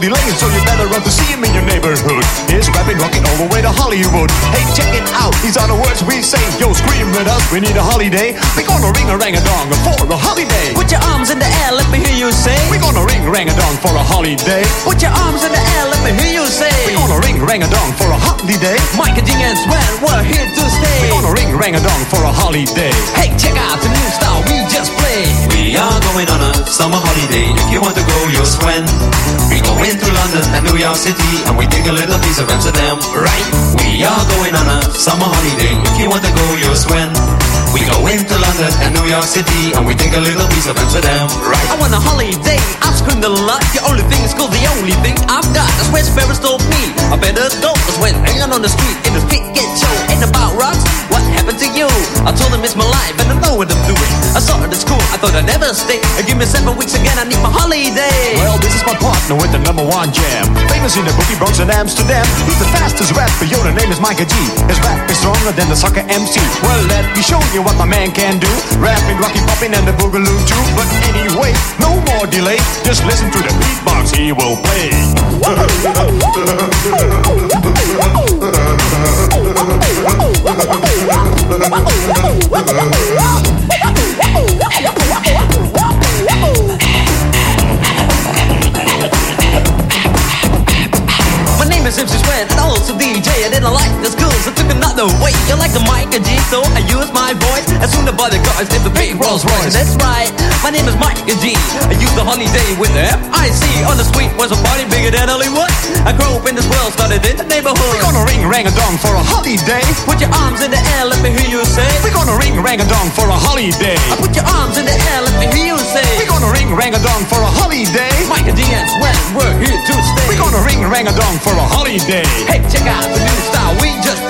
So you better run to see him in your neighborhood. He's rapping, rocking all the way to Hollywood. Hey check it out, these are the words we say. Yo scream with us, we need a holiday summer holiday. If you want to go, you'll swim. We go into London and New York City, and we take a little piece of Amsterdam, right? I want a holiday, I've screamed a lot. The only thing is cool, the only thing I've got. That's where Sparrows told me. I better go, cause when hanging on the street in the street get show ain't about rocks. What happened to you? I told him it's my life and I know what I'm doing. I saw I thought I'd never stay. Give me seven weeks again, I need my holiday. Well, this is my partner with the number one jam. Famous in the boogie Bronx and Amsterdam. He's the fastest rapper, yo, the name is Micah G. His rap is stronger than the soccer MC. Well, let me show you what my man can do. Rapping, rocking, popping, and the boogaloo too. But anyway, no more delay. Just listen to the beatbox he will play. <laughs> My name is MC Swen and I also DJ. I didn't like the schools, Another way. You like the mic and G, so I use my voice. As soon as the cars, it's the big Rolls Royce. That's right, my name is Mike and G. I use the holiday with the F-I-C. On the street was a party bigger than Hollywood. I grew up in this world, started in the neighborhood. We're gonna ring rang a dong for a holiday. Put your arms in the air, let me hear you say. We're gonna ring rang a dong for a holiday. I put your arms in the air, let me hear you say. We're gonna ring rang a dong for a holiday. Mike and D and Swen, we're here to stay. We're gonna ring rang a dong for a holiday. Hey, check out the new style we just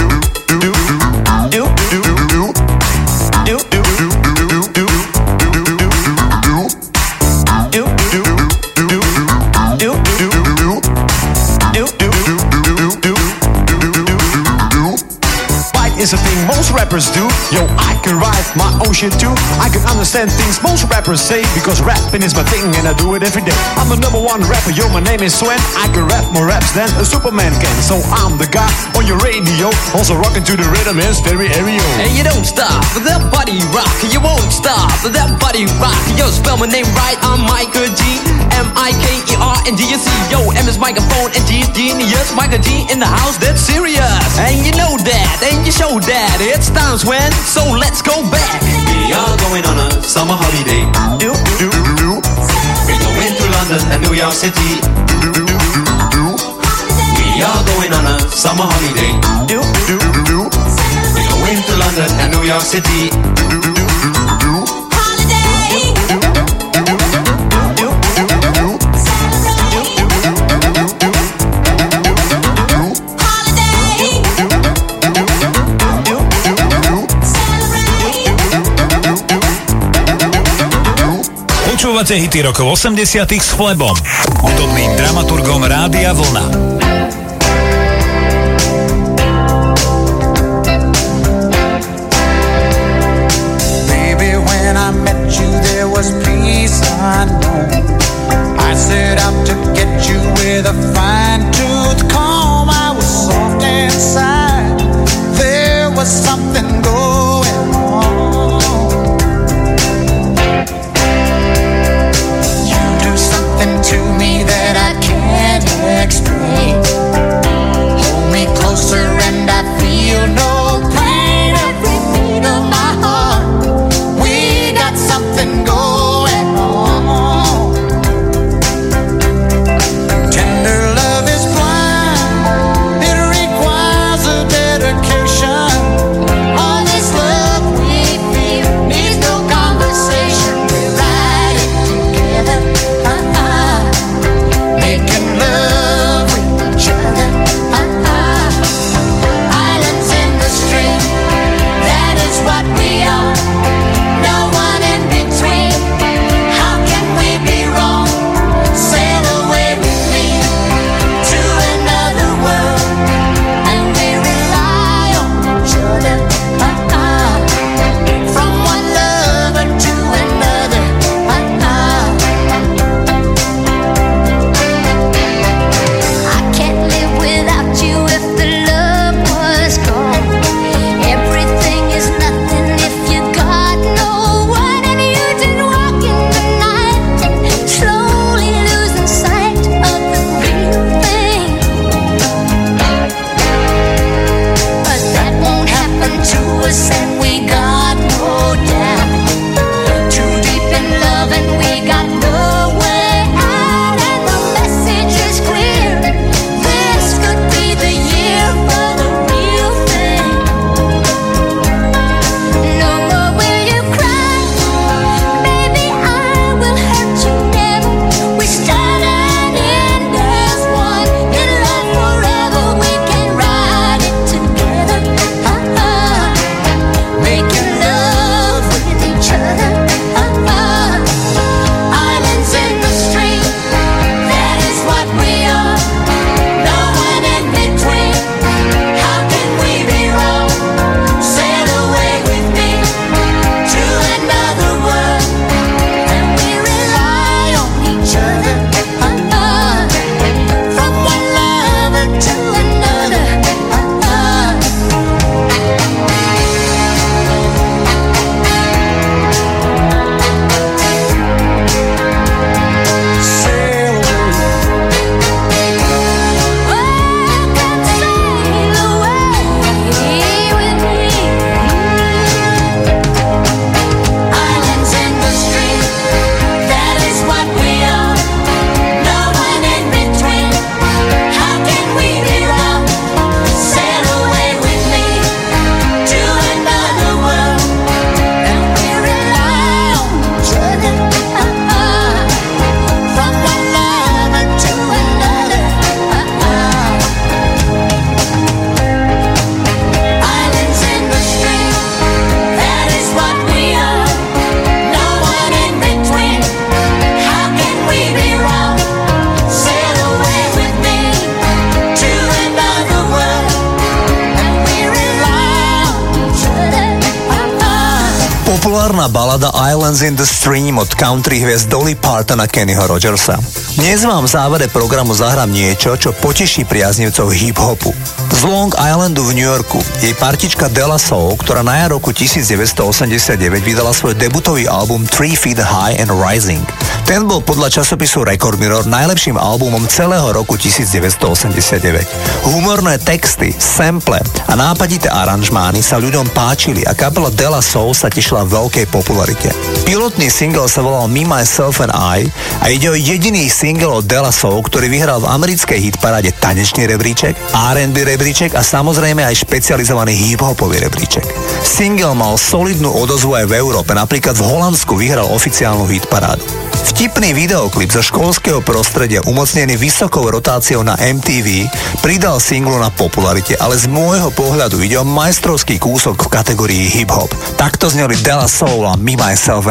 rappers do. Yo, I can write my own shit too. I can understand things most rappers say because rapping is my thing and I do it every day. I'm the number one rapper, yo, my name is Swen. I can rap more raps than a Superman can. So I'm the guy on your radio, also rocking to the rhythm in stereo. And you don't stop that body rock. You won't stop that body rock. Yo, spell my name right. I'm Michael G. M I K E R N G S E. Yo, M is microphone and G is genius. Michael G in the house, that's serious. And you know that, and you show that. It's times when, so let's go back. We are going on a summer holiday. Do, do, do. We go into London and New York City. We are going on a summer holiday. Do, do, do. We go into London and New York City. Počúvate hity rokov 80 s Flebom, hudobným dramaturgom Rádia Vlna. Baby, when I set out to get you with a fine tooth comb. To me Islands in the Stream od country hviezd Dolly Parton a Kennyho Rogersa. Dnes vám v závere programu zahrám niečo, čo poteší priaznivcov hip-hopu. Z Long Islandu v New Yorku jej partička Della Soul, ktorá na jar roku 1989 vydala svoj debutový album Three Feet High and Rising. Ten bol podľa časopisu Record Mirror najlepším albumom celého roku 1989. Humorné texty, sample a nápadité aranžmány sa ľuďom páčili a kapela Della Soul sa tešila veľkej popularite. Pilotný single sa volal Me, Myself and I a ide o jediný single od Della Soul, ktorý vyhral v americkej hitparáde tanečný rebríček, R&B rebríček a samozrejme aj špecializovaný hip-hopový rebríček. Single mal solidnú odozvu aj v Európe, napríklad v Holandsku vyhral oficiálnu hitparádu. Vtipný videoklip zo školského prostredia umocnený vysokou rotáciou na MTV pridal singlu na popularite, ale z môjho pohľadu ide o majstrovský kúsok v kategórii hip-hop. Takto zneli Della Soul a Me, Myself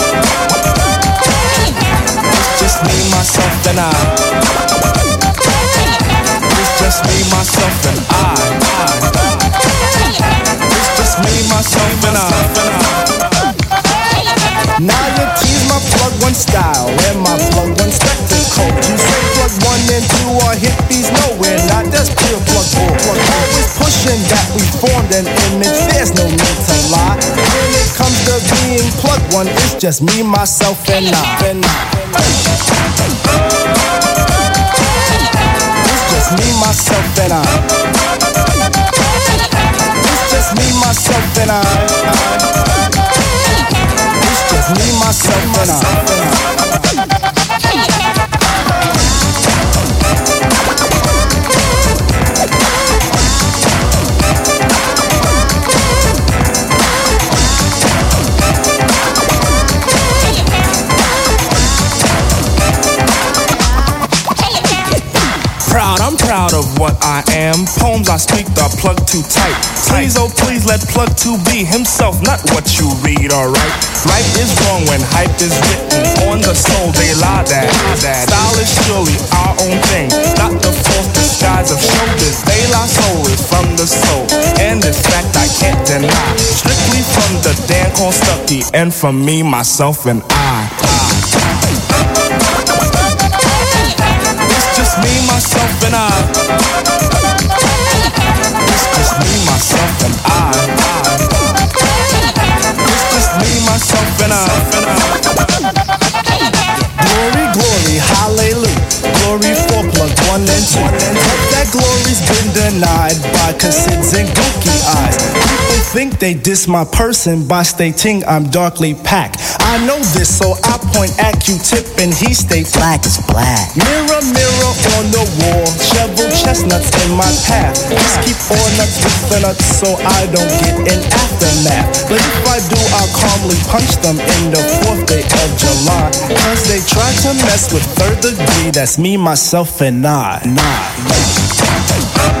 just me, myself, and I. It's just me, myself, and I. It's just me, myself, and I. Now you tease my plug one style and my plug one spectacle. You say plug one and two are hippies nowhere, not just pure plug four. Plug always pushing that we formed an image. There's no need to lie. Comes to being plug one, it's just me, myself. And I. It's just me, myself, and I. It's just me, myself, and I. It's just me, myself, and I. Proud, of what I am. Poems I speak are plugged too tight. Please, oh please, let plug two be himself, not what you read, alright? Right is wrong when hype is written on the soul, they lie that. that. Style is surely our own thing, not the false disguise of showbiz. They lie soul is from the soul, and this fact I can't deny. Strictly from the Dan called Stucky, and from me, myself, and I. me, myself, and I. It's just me, myself, and I. It's just me, myself, and I. Glory, glory, hallelujah. Glory for one and two. Denied by cassids and gookie eyes. People think they diss my person by stating I'm darkly packed. I know this, so I point at Q-tip and he states black is black. Mirror, mirror on the wall, shovel chestnuts in my path. Just keep all nuts with nuts so I don't get an aftermath. But if I do, I'll calmly punch them in the fourth day of July. Cause they try to mess with third degree, that's me, myself, and I. Nah, It's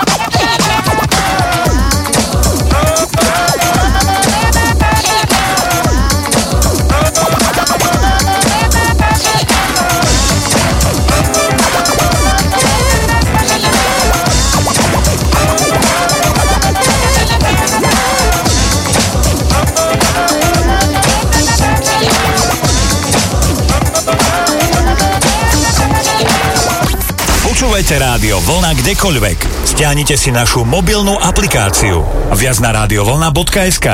Počúvajte rádio Vlna kdekoľvek. Stiahnite si našu mobilnú aplikáciu. Viac na radiovlna.sk